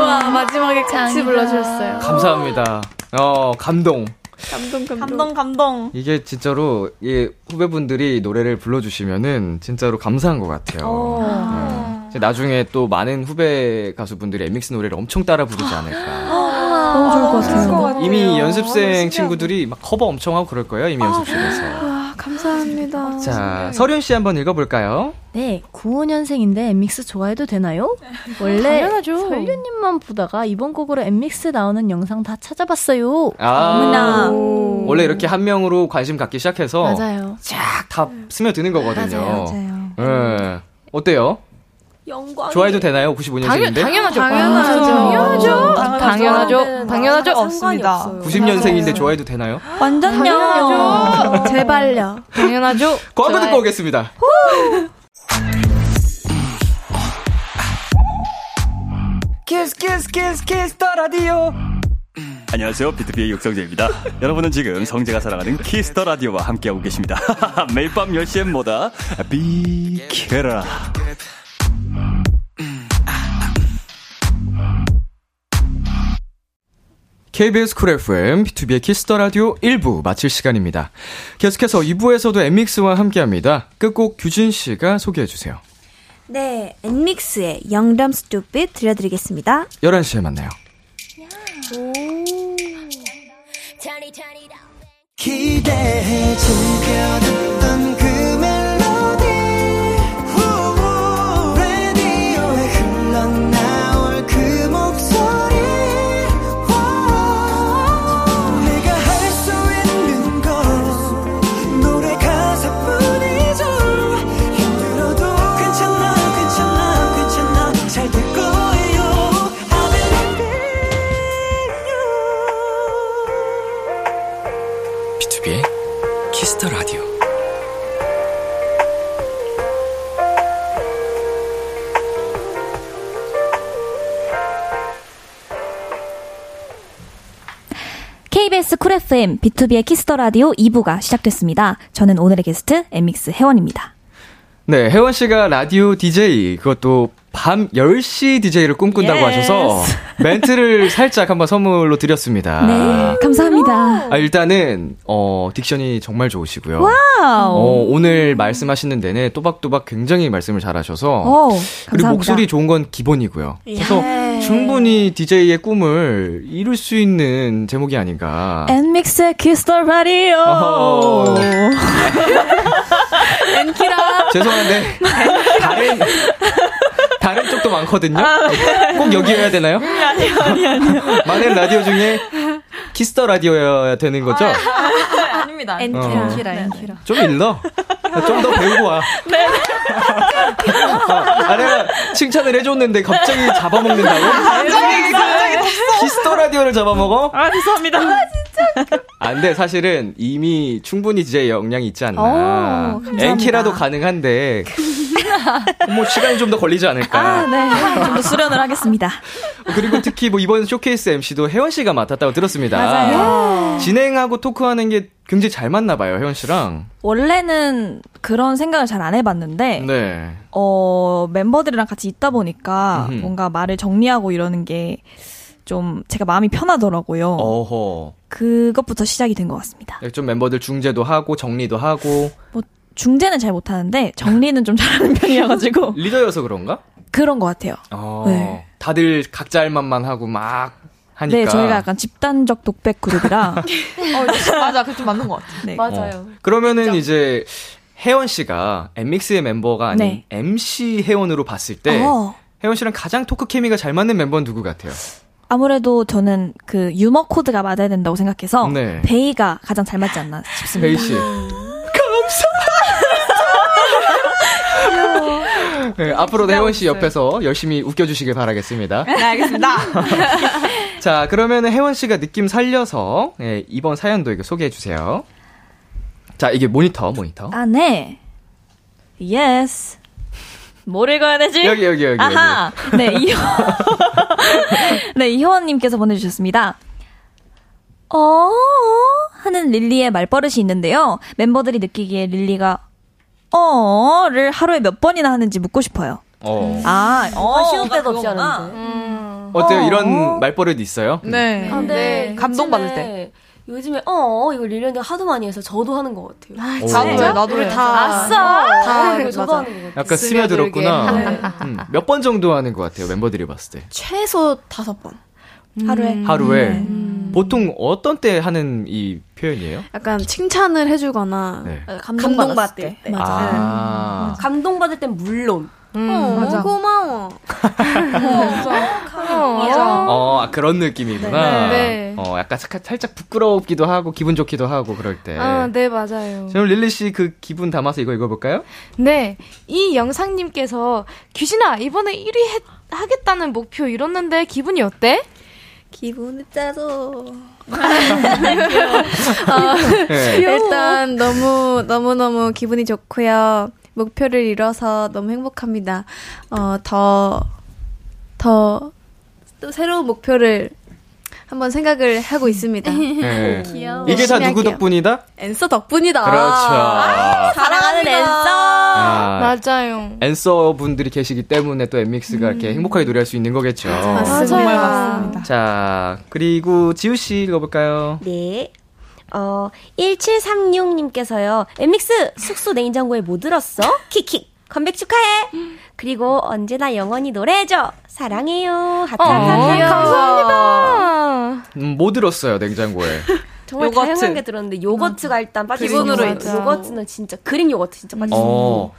와, 마지막에 같이 불러주셨어요. 감사합니다. 어, 감동. 감동, 감동. 감동 감동. 이게 진짜로 이 후배분들이 노래를 불러주시면은 진짜로 감사한 것 같아요. 네. 이제 나중에 또 많은 후배 가수분들이 엠믹스 노래를 엄청 따라 부르지 않을까. 너무 좋을 것 같아요. 이미 연습생 친구들이 막 커버 엄청 하고 그럴 거예요. 이미 연습실에서. 아, 감사합니다. 자, 서륜 씨 한번 읽어볼까요? 네, 95년생인데 엠믹스 좋아해도 되나요? 원래 당연하죠. 설유님만 보다가 이번 곡으로 엠믹스 나오는 영상 다 찾아봤어요. 아, 오. 원래 이렇게 한 명으로 관심 갖기 시작해서 맞아요. 쫙 다 스며드는 거거든요. 맞아요. 예. 어때요? 영광. 좋아해도 되나요? 당연, 95년생인데? 당연 하죠. 당연하죠. 당연하죠. 당연하죠. 저한테는 당연하죠. 없습니다. 없어요. 90년생인데 좋아해도 되나요? 완전요. 제발요. 당연하죠. 광고. 듣고 오겠습니다. 키스 키스 키스 키스 더 라디오 안녕하세요. 비투비의 육성재입니다. 여러분은 지금 성재가 사랑하는 키스 더 라디오와 함께하고 계십니다. 매일 밤 10시엔 뭐다? 비키라. KBS 쿨 FM, 비투비의 키스 더 라디오 1부 마칠 시간입니다. 계속해서 2부에서도 엔믹스와 함께 합니다. 끝곡 규진 씨가 소개해 주세요. 네, 엔믹스의 영덤 스튜핏 들려드리겠습니다. 11시에 만나요. 기대해 KBS 쿨 FM 비투비의 키스 더 라디오 2부가 시작됐습니다. 저는 오늘의 게스트 엔믹스 해원입니다. 네, 해원 씨가 라디오 DJ, 그것도 밤 10시 DJ를 꿈꾼다고 Yes. 하셔서 멘트를 살짝 한번 선물로 드렸습니다. 네, 감사합니다. 아, 일단은, 어, diction이 정말 좋으시고요. Wow. 어, 오늘 말씀하시는 데는 또박또박 굉장히 말씀을 잘하셔서. 오, 그리고. 목소리 좋은 건 기본이고요. 그래서 예. 충분히 DJ의 꿈을 이룰 수 있는 재목이 아닌가. 엔믹스의 키스 더 라디오. 어허. 엔키라. 죄송한데 다른 많거든요. 꼭 여기여야 되나요? 아니요, 아니요, 아니요. 많은 라디오 중에 키스 더 라디오여야 되는 거죠? 아닙니다. 엔키라. 어. 엔키라, 엔키라. 좀 일러. 좀 더 배우고 와. 네. 아, 내가 칭찬을 해줬는데 갑자기 잡아먹는다고? 갑자기 갑자기 키스 더 라디오를 잡아먹어? 아, 죄송합니다. 안 돼. 사실은 이미 충분히 DJ 역량이 있지 않나. 엔키라도 가능한데. 뭐 시간이 좀 더 걸리지 않을까. 아, 네. 좀 더 수련을 하겠습니다. 그리고 특히 뭐 이번 쇼케이스 MC도 해원 씨가 맡았다고 들었습니다. 맞아요. 진행하고 토크하는 게 굉장히 잘 맞나 봐요, 해원 씨랑. 원래는 그런 생각을 잘 안 해봤는데, 네. 어, 멤버들이랑 같이 있다 보니까 음흠. 뭔가 말을 정리하고 이러는 게 좀 제가 마음이 편하더라고요. 어허. 그것부터 시작이 된 것 같습니다. 좀 멤버들 중재도 하고 정리도 하고 뭐 중재는 잘 못하는데 정리는 좀 잘하는 편이어가지고 리더여서 그런가? 그런 것 같아요. 어. 네. 다들 각자 할 만만 하고 막 하니까. 네, 저희가 약간 집단적 독백 그룹이라. 어, 맞아, 그 좀 맞는 것 같아. 네. 어. 그러면은 이제 혜원 씨가 엠믹스의 멤버가 아닌 네. MC 혜원으로 봤을 때 어. 해원 씨랑 가장 토크 케미가 잘 맞는 멤버는 누구 같아요? 아무래도 저는 그 유머 코드가 맞아야 된다고 생각해서 네. 베이가 가장 잘 맞지 않나 싶습니다. 베이 씨. 감사합니다. 네, 앞으로도 해원 씨 옆에서 열심히 웃겨주시길 바라겠습니다. 네, 알겠습니다. 자, 그러면 해원 씨가 느낌 살려서 예, 이번 사연도 이거 소개해 주세요. 자, 이게 모니터, 모니터. 아, 네. Yes. 뭘 읽어야 되지? 여기, 여기, 여기, 아하. 네, 이효. 네, 이효원님께서 보내주셨습니다. 어, 하는 릴리의 말버릇이 있는데요. 멤버들이 느끼기에 릴리가 어를 하루에 몇 번이나 하는지 묻고 싶어요. 어. 아, 어, 시도 때도 없이. 하는데. 어때요? 어. 이런 말버릇 있어요? 네. 아, 근데 감동받을 요즘에- 때. 요즘에 어 이거 릴리 언니 하도 많이 해서 저도 하는 것 같아요. 오. 나도요, 나도 우리 해. 다 아싸. 다 이거 저도 맞아. 하는 것 같아요. 약간 스며들었구나. 음, 몇번 정도 하는 것 같아요, 멤버들이 봤을 때. 최소 다섯 번. 하루에. 하루에. 보통 어떤 때 하는 이 표현이에요? 약간 칭찬을 해주거나 네. 감동받을 때. 맞아. 아. 감동받을 땐 물론. 어, 맞아. 고마워. 어, 아, 그런 느낌이구나. 네. 어, 약간 사- 살짝 부끄럽기도 하고, 기분 좋기도 하고, 그럴 때. 아, 네, 맞아요. 그럼 릴리 씨 그 기분 담아서 이거 읽어 볼까요? 네, 이 영상 님께서 귀신아 이번에 1위 해- 하겠다는 목표 이뤘는데 기분이 어때? 기분이 짜서. 네. 일단 너무 너무 너무 기분이 좋고요. 목표를 이뤄서 너무 행복합니다. 어, 더, 더, 또 새로운 목표를 한번 생각을 하고 있습니다. 네. 귀여워. 이게 다 누구 할게요. 덕분이다? 앤서 덕분이다. 그렇죠. 사랑하는 엔써. 아, 맞아요. 엔써 분들이 계시기 때문에 또 엔믹스가 이렇게 행복하게 노래할 수 있는 거겠죠. 맞습니다. 정말 맞습니다. 자, 그리고 지우 씨 읽어볼까요? 네. 어, 1736님께서요. 엔믹스 숙소 냉장고에 뭐 들었어? 킥킥. 컴백 축하해. 그리고 언제나 영원히 노래해줘. 사랑해요. 하트 어. 감사합니다. 음, 뭐 들었어요, 냉장고에? 정말 요거트. 다양한 게 들었는데 요거트가 일단 빠질 수 기본으로. 요거트는 진짜 그릭 요거트 진짜 빠질 수 있고 어.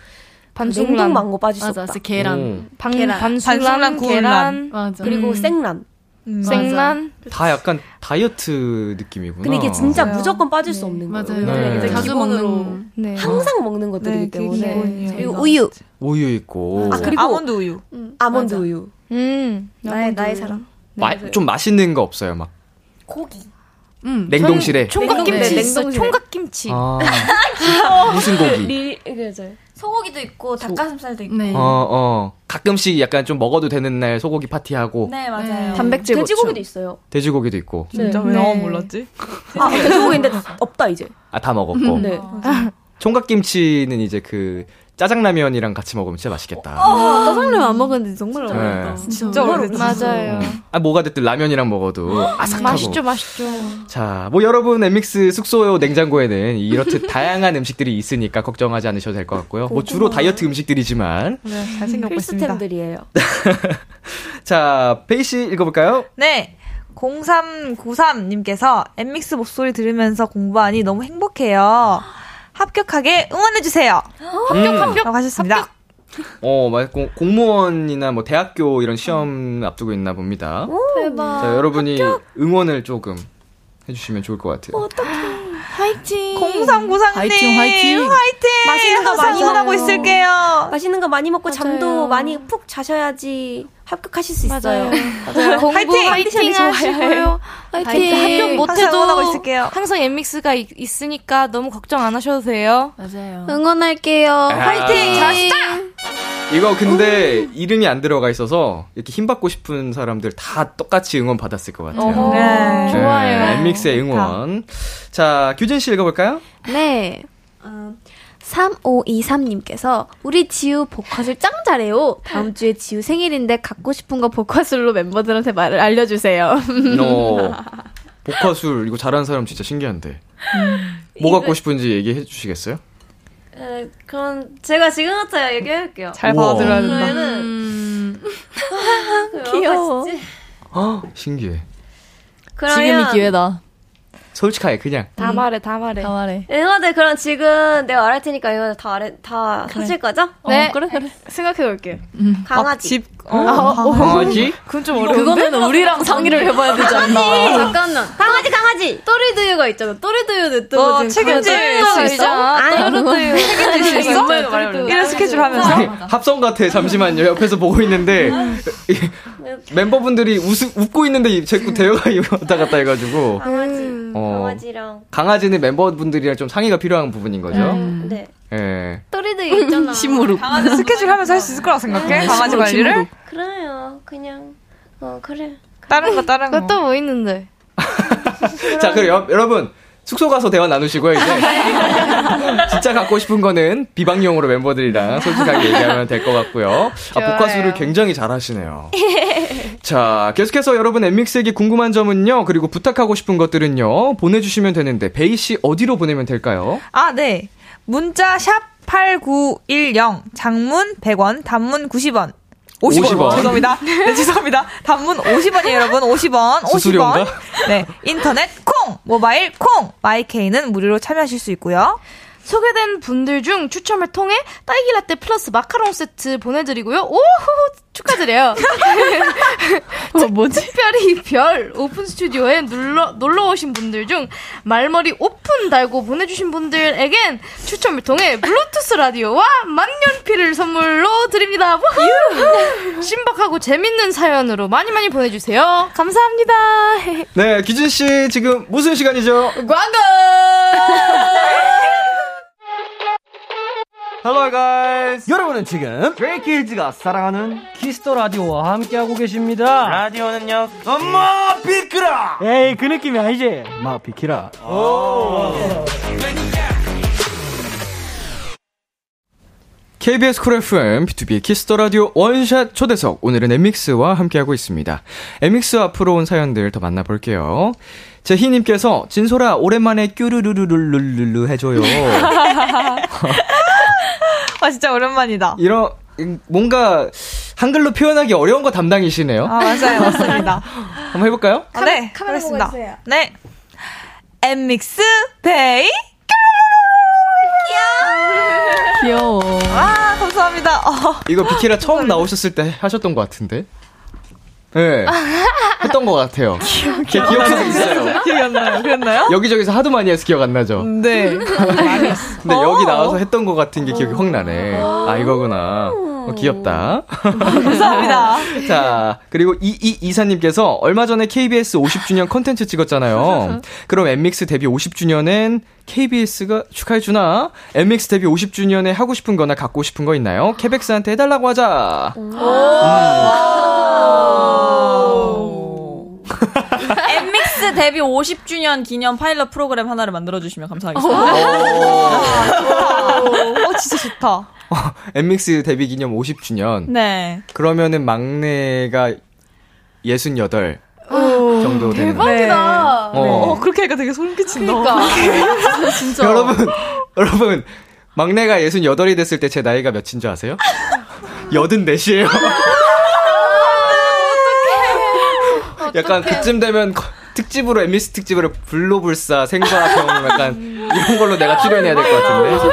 냉동 망고 빠질 수 없다. 계란. 반, 계란. 반숙란, 계란, 맞아. 그리고 음. 생란. 음. 생란. 다 약간 다이어트 느낌이구나. 근데 이게 진짜 무조건 빠질 수 없는 맞아요. 거예요. 네. 이제 자주 기본으로 먹는. 네. 항상 먹는 것들이기 네, 때문에. 그리고 우유, 우유 있고. 아, 그리고 아몬드 우유. 아몬드 우유, 음. 나의 나의 사랑. 마- 좀 맛있는 거 없어요, 막. 고기. 음. 냉동실에. 총각김치 냉동- 네. 냉동실에. 총각김치. 아. 무슨 고기? 리 그죠. 소고기도 있고 닭가슴살도 있고. 네. 어, 어. 가끔씩 약간 좀 먹어도 되는 날 소고기 파티하고. 네, 맞아요. 단백질 돼지고기도. 있어요. 돼지고기도 있고. 진짜 왜 나만 몰랐지? 아, 돼지고기인데 없다 이제. 아, 다 먹었고. 네. 총각김치는 이제 그 짜장라면이랑 같이 먹으면 진짜 맛있겠다. 아, 짜장면 안 먹었는데 정말 네. 어렵다. 진짜 오래됐어. 맞아요. 아, 뭐가 됐든 라면이랑 먹어도 아삭하고. 맛있죠, 맛있죠. 자, 뭐 여러분 엠믹스 숙소 냉장고에는 이렇듯 다양한 음식들이 있으니까 걱정하지 않으셔도 될 것 같고요. 뭐 주로 다이어트 음식들이지만. 네, 잘 생각고 있습니다. 필수템들이에요. 자, 페이 씨 읽어볼까요? 네. 0393님께서 엠믹스 목소리 들으면서 공부하니 너무 행복해요. 합격하게 응원해주세요. 합격, 합격. 라고 하셨습니다. 어, 막 공, 공무원이나 뭐 대학교 이런 시험 앞두고 있나 봅니다. 대박. 자, 여러분이 응원을 조금 해주시면 좋을 것 같아요. 화이팅. 0393님. 화이팅, 화이팅. 화이팅. 맛있는 거 많이 응원하고. 있을게요. 맛있는 거 많이 먹고 잠도 맞아요. 많이 푹 자셔야지 합격하실 수 있어요. 맞아요. 공부 화이팅! 화이팅 하시고요. 화이팅. 합격 못해도. 항상 엠믹스가 있- 있으니까 너무 걱정 안 하셔도 돼요. 맞아요. 응원할게요. 화이팅. 잘하시다. 이거 근데 이름이 안 들어가 있어서 이렇게 힘 받고 싶은 사람들 다 똑같이 응원 받았을 것 같아요. 네. 좋아요. 엠믹스의 응원. 자, 규진 씨 읽어볼까요? 네. 어, 3523님께서 우리 지우 복화술 짱 잘해요. 다음 주에 지우 생일인데 갖고 싶은 거 복화술로 멤버들한테 말을 알려주세요. 어, 복화술 이거 잘하는 사람 진짜 신기한데. 뭐 갖고 싶은지 얘기해 주시겠어요? 에, 그럼 제가 지금부터 얘기해볼게요. 잘. 받아들여야 된다. 음. 귀여워. 헉, 신기해. 그러면 지금이 기회다. 솔직하게 그냥. 다 말해, 다 말해. 다 말해. 응원들 그럼 지금 내가 말할 테니까 이거 다 알아, 다 하실 거죠? 네. 어, 그래, 그래. 생각해 볼게요. 강아지. 집, 어, 강아지? 그건 좀 어려운데? 그거는 우리랑 상의를 해봐야 되지 않나. 잠깐만. 강아지 강아지. 또리두유가 있잖아. 또리두유는 또너 지금 책임질 수 있어? 또리두유. 책임질 수 있어? 이런 스케줄 하면서? 합성 같아. 잠시만요. 옆에서 보고 있는데 이 멤버분들이 웃, 웃고 있는데 자꾸 대화가 왔다 갔다 해가지고 강아지. 어. 강아지랑. 강아지는 멤버분들이랑 좀 상의가 필요한 부분인 거죠. 네. 예. 또리두유 있잖아. 심무룩. 강아지 스케줄 하면서 할 수 있을 거라고 생각해? 강아지 심으로, 관리를? 심으로. 그래요. 그냥 어 그래. 다른 거, 다른 거. 그것도 뭐 있는데. 자, 그럼 여, 여러분 숙소 가서 대화 나누시고요. 이제 진짜 갖고 싶은 거는 비방용으로 멤버들이랑 솔직하게 얘기하면 될 것 같고요. 아, 복화술을 굉장히 잘하시네요. 자, 계속해서 여러분 엠믹스에게 궁금한 점은요. 그리고 부탁하고 싶은 것들은요. 보내주시면 되는데 베이 씨 어디로 보내면 될까요? 아, 네. 문자 샵 8910, 장문 100원, 단문 90원. 50원. 50원. 죄송합니다. 네, 죄송합니다. 단문 50원이에요, 여러분. 50원. 50원. 수수료인가? 네. 인터넷 콩, 모바일 콩, 마이케이는 무료로 참여하실 수 있고요. 소개된 분들 중 추첨을 통해 딸기 라떼 플러스 마카롱 세트 보내드리고요. 오호 축하드려요. 어, 뭐지? 특별히 별 오픈 스튜디오에 놀러, 놀러 오신 분들 중 말머리 오픈 달고 보내주신 분들에겐 추첨을 통해 블루투스 라디오와 만년필을 선물로 드립니다. 우후! 신박하고 재밌는 사연으로 많이 많이 보내주세요. 감사합니다. 네, 규진 씨 지금 무슨 시간이죠? 광고! Hello guys. 여러분은 지금 브레이키즈가 사랑하는 키스 더 라디오와 함께하고 계십니다. 라디오는요. 엄마 비키라. 에이 그 느낌이 아니지. 마 비키라. KBS 쿨 FM, 비투비의 키스 더 라디오 원샷 초대석. 오늘은 엔믹스와 함께하고 있습니다. 엔믹스 앞으로 온 사연들 더 만나볼게요. 제희님께서 설윤아 오랜만에 큐르르르르르르 해줘요. 아, 진짜 오랜만이다. 이런, 뭔가, 한글로 표현하기 어려운 거 담당이시네요. 아, 맞아요. 맞습니다. 한번 해볼까요? 아, 네. 카메라. 해주세요. 네. 엔믹스 베이. 귀여워. 아, 감사합니다. 어. 이거 비키라 처음 나오셨을 때 하셨던 것 같은데? 네. 했던 것 같아요. 제 기억 속에 있어요. 기억이 안 나요. 그랬나요? 여기저기서 하도 많이 해서 기억 안 나죠? 네. 근데 여기 나와서 했던 것 같은 게 기억이 확 나네. 아, 이거구나. 어, 귀엽다. 감사합니다. 자, 그리고 이이 이사님께서 얼마 전에 KBS 50주년 컨텐츠 찍었잖아요. 그럼 엠믹스 데뷔 50주년엔 KBS가 축하해주나? 엠믹스 데뷔 50주년에 하고 싶은 거나 갖고 싶은 거 있나요? 케베스한테 해달라고 하자. 엠믹스 데뷔 50주년 기념 파일럿 프로그램 하나를 만들어주시면 감사하겠습니다. 어, 진짜 좋다. 엠믹스 데뷔 기념 50주년. 네. 그러면은 막내가 68 정도 되는. 대박이다. 어. 어, 그렇게 하니까 되게 소름 끼친다. 그러니까. 진짜. 여러분, 여러분, 막내가 68이 됐을 때 제 나이가 몇인 줄 아세요? 84이에요. 약간 그쯤 되면 거- 특집으로 엠미스 특집으로 불로불사 생과병 약간 이런 걸로 내가 출연해야 될 것 같은데.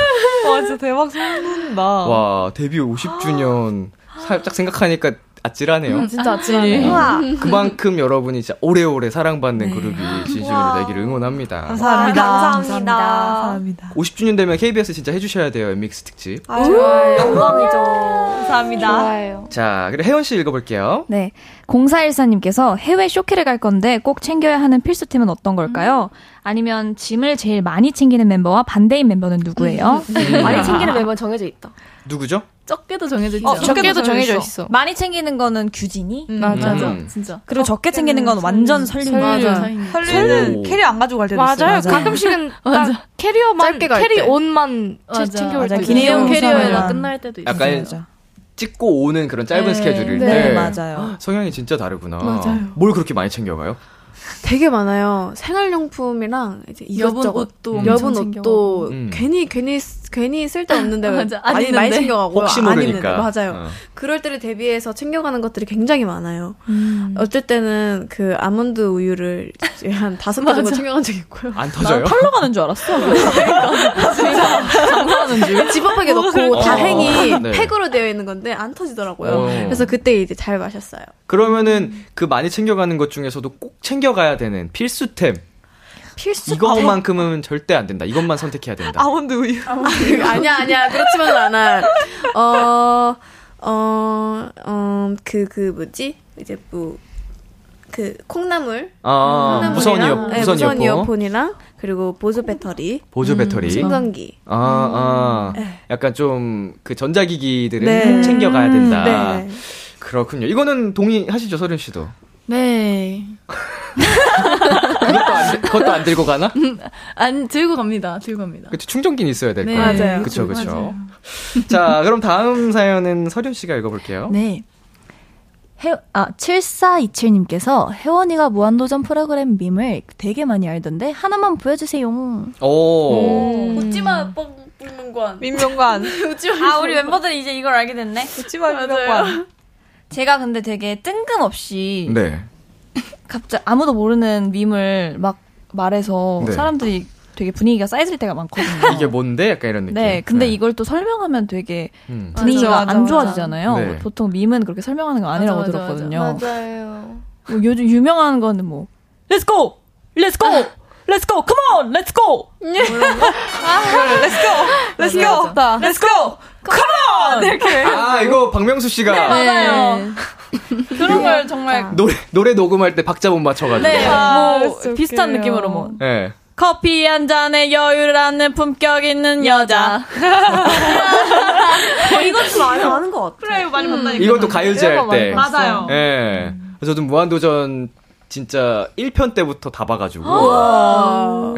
와, 진짜 대박 돋는다. 와 데뷔 50주년 살짝 생각하니까 아찔하네요. 진짜 아찔하네. 그만큼 여러분이 진짜 오래오래 사랑받는 그룹이 진심으로 되기를 응원합니다. 감사합니다. 감사합니다. 감사합니다. 50주년 되면 KBS 진짜 해주셔야 돼요 엠믹스 특집. 아, 좋아요. 영광이죠. 감사합니다. 좋아요. 자, 그리고 혜원 씨 읽어볼게요. 네. 0414님께서 해외 쇼케를 갈 건데 꼭 챙겨야 하는 필수템은 어떤 걸까요? 아니면 짐을 제일 많이 챙기는 멤버와 반대인 멤버는 누구예요? 많이 챙기는 멤버 정해져 있다. 누구죠? 적게도 정해져 있죠. 어, 적게도 정해져 있어. 많이 챙기는 거는 규진이? 맞아. 음. 진짜. 그리고 적게 챙기는 건 완전 설윤. 맞아. 설윤은 오. 캐리어 안 가지고 갈 때도 맞아요. 있어요. 맞아요. 가끔씩은 딱 캐리어만 짧게 갈 캐리 맞아. 채- 챙겨올 맞아. 때. 기내용 캐리어에다. 끝날 때도 있어. 약간 맞아. 찍고 오는 그런 짧은 네. 스케줄일 네, 때. 맞아요. 성향이 진짜 다르구나. 맞아요. 뭘 그렇게 많이 챙겨가요? 되게 많아요. 생활용품이랑 이제 여분 이것저것. 옷도 음. 여분 옷도 음. 괜히 괜히 괜히 쓸데없는데 맞아. 안 많이 많이 입는데. 챙겨가고요. 혹시 안 모르니까. 입는데. 맞아요. 어. 그럴 때를 대비해서 챙겨가는 것들이 굉장히 많아요. 음. 어쩔 때는 그 아몬드 우유를 한 다섯 개 정도 챙겨간 적이 있고요. 안 터져요? 털러 가는 줄 알았어. 장사하는 줄. 지퍼백에 넣고 다행히 어, 네. 팩으로 되어 있는 건데 안 터지더라고요. 어. 그래서 그때 이제 잘 마셨어요. 그러면은 그 많이 챙겨가는 것 중에서도 꼭 챙겨가야 되는 필수템. 필수 이것만큼은 절대 안 된다. 이것만 선택해야 된다. 아몬드 우유. 아니야 아니야 그렇지만은 않아. 어, 어어어그 그 뭐지 이제 뭐 그 콩나물 아, 콩나물이랑, 무선 이어 네, 무선 무선 이어폰, 이어폰이랑 그리고 보조 배터리, 보조 배터리. 충전기. 아, 아. 약간 좀 그 전자기기들은 네. 꼭 챙겨가야 된다. 네. 그렇군요. 이거는 동의하시죠, 서른 씨도? 네. 그것도 안, 들- 그것도 안 들고 가나? 안 들고 갑니다. 들고 갑니다. 그쵸, 충전기는 있어야 될 네, 거예요. 맞아요. 그쵸, 그쵸. 맞아요. 자, 그럼 다음 사연은 서륜 씨가 읽어볼게요. 네. 해, 아, 7427님께서 혜원이가 무한도전 프로그램 밈을 되게 많이 알던데 하나만 보여주세요. 오. 웃지마, 뻥뻥건. 민명관. 아, 우리 멤버들이 이제 이걸 알게 됐네. 웃지마 민명관. 제가 근데 되게 뜬금없이 네. 갑자기 아무도 모르는 밈을 막 말해서 네. 사람들이 되게 분위기가 쌓여질 때가 많거든요. 이게 뭔데? 약간 이런 느낌. 네, 근데 이걸 또 설명하면 되게 음. 분위기가 맞아, 맞아, 안. 좋아지잖아요. 네. 보통 밈은 그렇게 설명하는 거 아니라고 맞아, 맞아, 들었거든요. 맞아요. 뭐 요즘 유명한 거는 뭐 Let's go, Let's go, Let's go, Come on, Let's go. Let's go. Let's go. Let's go. Come on. 이렇게. 아, 이거 박명수 씨가 맞아요. 그런 걸 정말 노래, 노래 녹음할 때 박자본 맞춰가지고. 네, 아, 뭐 진짜 비슷한. 느낌으로 뭐 네. 커피 한 잔에 여유를 않는 품격 있는 여자. 어, 이것도 많이 아는 것 같아. 그래 많이 봤다니까. 이것도 가요제 할 때. 맞아요. 예. 그래서 저도 무한도전 진짜 1편 때부터 다 봐가지고.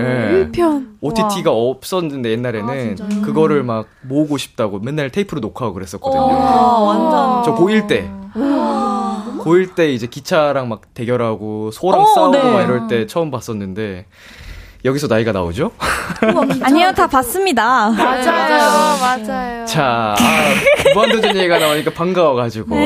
예. 1편. OTT가 없었는데 옛날에는 그거를 막 모으고 싶다고 맨날 테이프로 녹화하고 그랬었거든요. 완전. 저 고1 때. 고1 때 이제 기차랑 막 대결하고 소랑 어, 싸우고 네. 막 이럴 때 처음 봤었는데 여기서 나이가 나오죠? 아니요, 다 봤습니다. 맞아요, 맞아요. 자, 아, 무한도전 얘기가 나오니까 반가워가지고.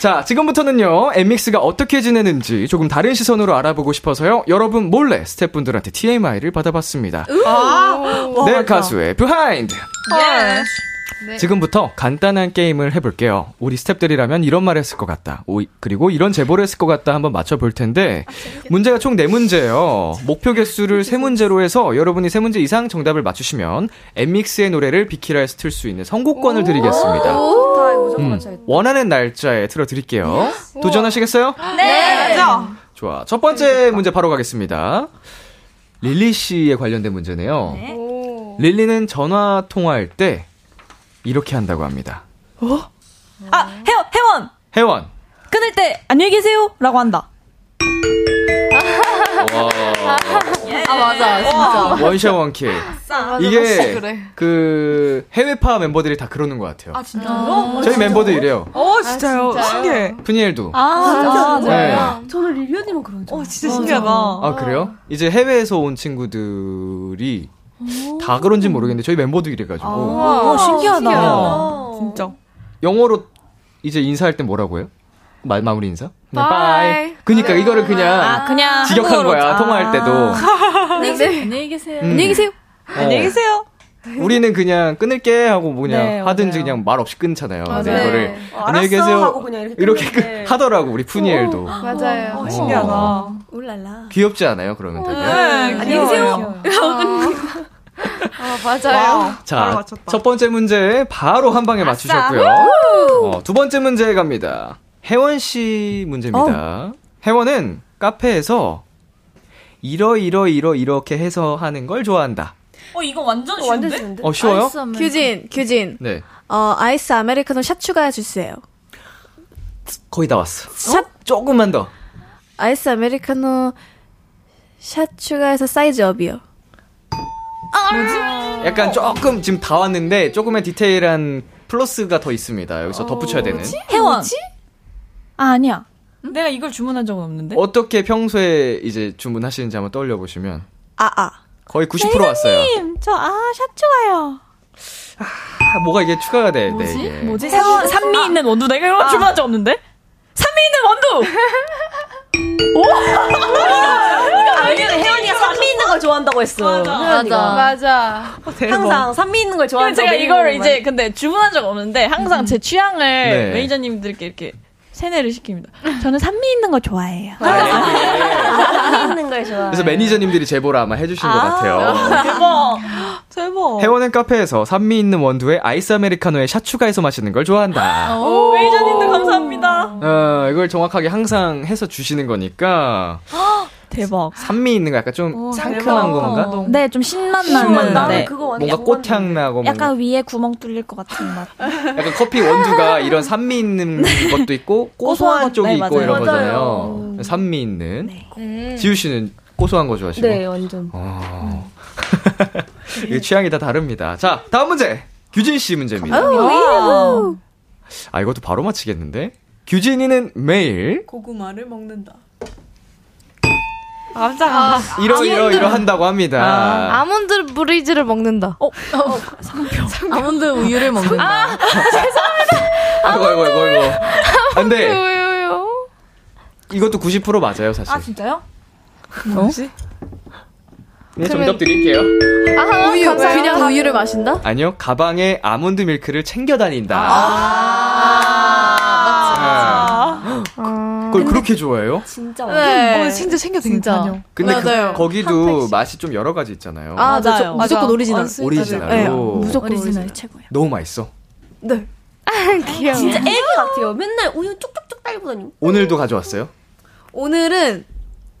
자, 지금부터는요, 엠믹스가 어떻게 지내는지 조금 다른 시선으로 알아보고 싶어서요, 여러분 몰래 스태프분들한테 TMI를 받아봤습니다. 아, 내 가수의 비하인드. 예. 네. 지금부터 간단한 게임을 해볼게요. 우리 스탭들이라면 이런 말 했을 것 같다. 오, 그리고 이런 제보를 했을 것 같다 한번 맞춰볼 텐데, 문제가 총 4문제예요. 목표 개수를 3문제로 해서 여러분이 3문제 이상 정답을 맞추시면 엠믹스의 노래를 비키라에서 틀 수 있는 선곡권을 드리겠습니다. 음. 원하는 날짜에 틀어드릴게요. 도전하시겠어요? 네. 맞아. 좋아. 첫 번째 문제 바로 가겠습니다. 릴리 씨에 관련된 문제네요. 릴리는 전화 통화할 때 이렇게 한다고 합니다. 아, 혜원, 혜원! 혜원. 끊을 때, 안녕히 계세요! 라고 한다. 아, 맞아, 진짜. 원샷 원킬. 이게 그래. 그 해외파 멤버들이 다 그러는 것 같아요. 아, 진짜로? 저희 멤버들 이래요. 어, 진짜요? 신기해. 프니엘도. 아, 진짜? 네. 저는 릴리 언니랑 그런 줄 어, 진짜 신기하다. 아 그래요? 이제 해외에서 온 친구들이 다 그런지 모르겠는데 저희 멤버도 이래가지고 어, 신기하다. 신기하다. 진짜. 영어로 이제 인사할 때 뭐라고 해요? 마, 마무리 인사? 그냥 bye. Bye. 그니까 이거를 그냥 아, 그냥. 직역한. 거야 아. 통화할 때도. 안녕히 계세요. 음. 안녕히 계세요. 어. 안녕히 계세요. 우리는 그냥 끊을게 하고 뭐 그냥 네, 하든지 맞아요. 그냥 말 없이 끊잖아요. 근데 맞아요. 이거를 어, 안녕히 알았어 계세요. 하고 그냥 이렇게 이렇게 하더라고 우리 푸니엘도. 맞아요. 어, 신기하다. 어. 울랄라. 귀엽지 않아요? 그러면 되게. 네, 안녕히 계세요. 아, 맞아요. 자. 첫 번째 문제 바로 한 방에 맞추셨고요. 어, 두 번째 문제 갑니다. 혜원 씨 문제입니다. 혜원은 카페에서 이러 이러 이러 이렇게 해서 하는 걸 좋아한다. 어, 이거 완전 완전 쉬운데? 쉬운데? 어 쉬워요? 규진, 규진. 네, 어, 아이스 아메리카노 샷 추가해 주세요. 거의 다 왔어. 샷 조금만 더. 아이스 아메리카노 샷 추가해서 사이즈 up이요. 약간 조금 지금 다 왔는데 조금의 디테일한 플러스가 더 있습니다. 여기서 덧붙여야 되는. 혜원. 아, 아니야. 내가 이걸 주문한 적은 없는데. 어떻게 평소에 이제 주문하시는지 한번 떠올려 보시면 아, 아. 거의 90% 왔어요. 님, 저, 아, 샷 좋아요. 아, 뭐가 이게 추가가 돼? 네, 이게. 뭐지? 혜원, 산미 있는 원두. 내가 이거 주문한 적 없는데? 산미 있는 원두! 왜냐면 혜원이가 산미 있는 걸 좋아한다고 했어. 혜원이가. 맞아. 항상 산미 있는 걸 좋아한다고. 제가 이걸 이제 근데 주문한 적 없는데 항상 제 취향을 네. 매니저님들께 이렇게 세뇌를 시킵니다. 저는 산미 있는 거 좋아해요. 산미 있는 걸 좋아. 그래서 매니저님들이 제보를 아마 해주신 것 같아요. 대박. 대박. 혜원은 카페에서 산미 있는 원두에 아이스 아메리카노에 샷 추가해서 마시는 걸 좋아한다. 오, 매니저님들 감사합니다. 어, 이걸 정확하게 항상 해서 주시는 거니까 대박. 산미 있는 거 약간 좀 상큼한 건가? 네, 좀 신맛 신맛 나는. 나는 네. 그거 완전 뭔가 꽃향 나고 뭔가 약간 위에 구멍 뚫릴 것 같은 맛. 약간 커피 원두가 이런 산미 있는 것도 있고 고소한 쪽이 네, 있고 맞아요. 이런. 거잖아요. 산미 있는. 지우 씨는 고소한 거 좋아하시고. 네, 완전. 어. 이게 취향이 다 다릅니다. 자, 다음 문제. 규진 씨 문제입니다. 아, 이것도 바로 맞히겠는데? 규진이는 매일 고구마를 먹는다. 깜짝아. 이러 이러 이러 한다고 합니다. 아몬드 브리즈를 먹는다. 어, 아몬드 우유를 먹는다. 아이고 아이고 아이고 아이고. 안 돼. 왜요? 이것도 90% 맞아요, 사실. 아, 진짜요? 뭐지? 네, 정답 드릴게요. 아, 우유. 그냥 우유를 마신다? 아니요, 가방에 아몬드 밀크를 챙겨 다닌다. 아, 네. 그걸 그렇게 좋아해요? 진짜 네. 어, 진짜 챙겨 진짜. 다녀. 근데 그- 맞아요. 거기도 맛이 좀 여러 가지 있잖아요. 아, 저, 맞아요. 무조건. 오리지널. 원스 오리지널로. 네, 무조건 오리지널 오리지널. 최고야. 너무 맛있어. 네. 귀여워. 진짜 애기 같아요. 맨날 우유 쭉쭉쭉 달고 다니고. 오늘도 가져왔어요? 오늘은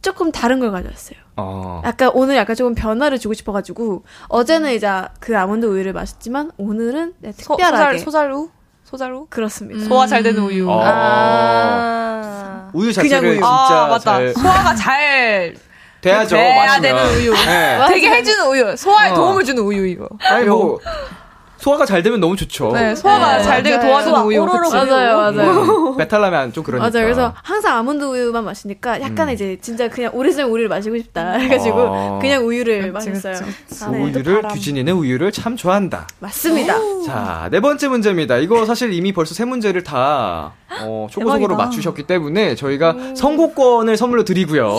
조금 다른 걸 가져왔어요. 어. 약간 오늘 약간 조금 변화를 주고 싶어가지고 어제는 이제 그 아몬드 우유를 마셨지만 오늘은 네, 특별하게 소잘, 소잘우? 소잘우? 그렇습니다. 소화 잘 되는 우유. 어. 아. 우유 그냥 자체를 우유. 진짜 아, 맞다. 잘 소화가 잘 돼야죠. 돼야 마시면. 되는 우유. 네. 되게 해주는 우유. 소화에 어. 도움을 주는 우유, 이거. 아니 뭐 소화가 잘 되면 너무 좋죠. 네, 소화가 네. 잘 되게. 도와주는 우유. 오로로 그치? 맞아요, 맞아요. 배탈 나면 좀 그러니까. 맞아요. 그래서 항상 아몬드 우유만 마시니까 약간 음. 이제 진짜 그냥 오리지널 우유를 마시고 싶다. 해가지고 어. 그냥 우유를 그치, 마셨어요. 그치, 아, 네. 우유를 규진이는 우유를 참 좋아한다. 맞습니다. 자, 네 번째 문제입니다. 이거 사실 이미 벌써 세 문제를 다 어, 초고속으로. 맞추셨기 때문에 저희가 선곡권을 선물로 드리고요.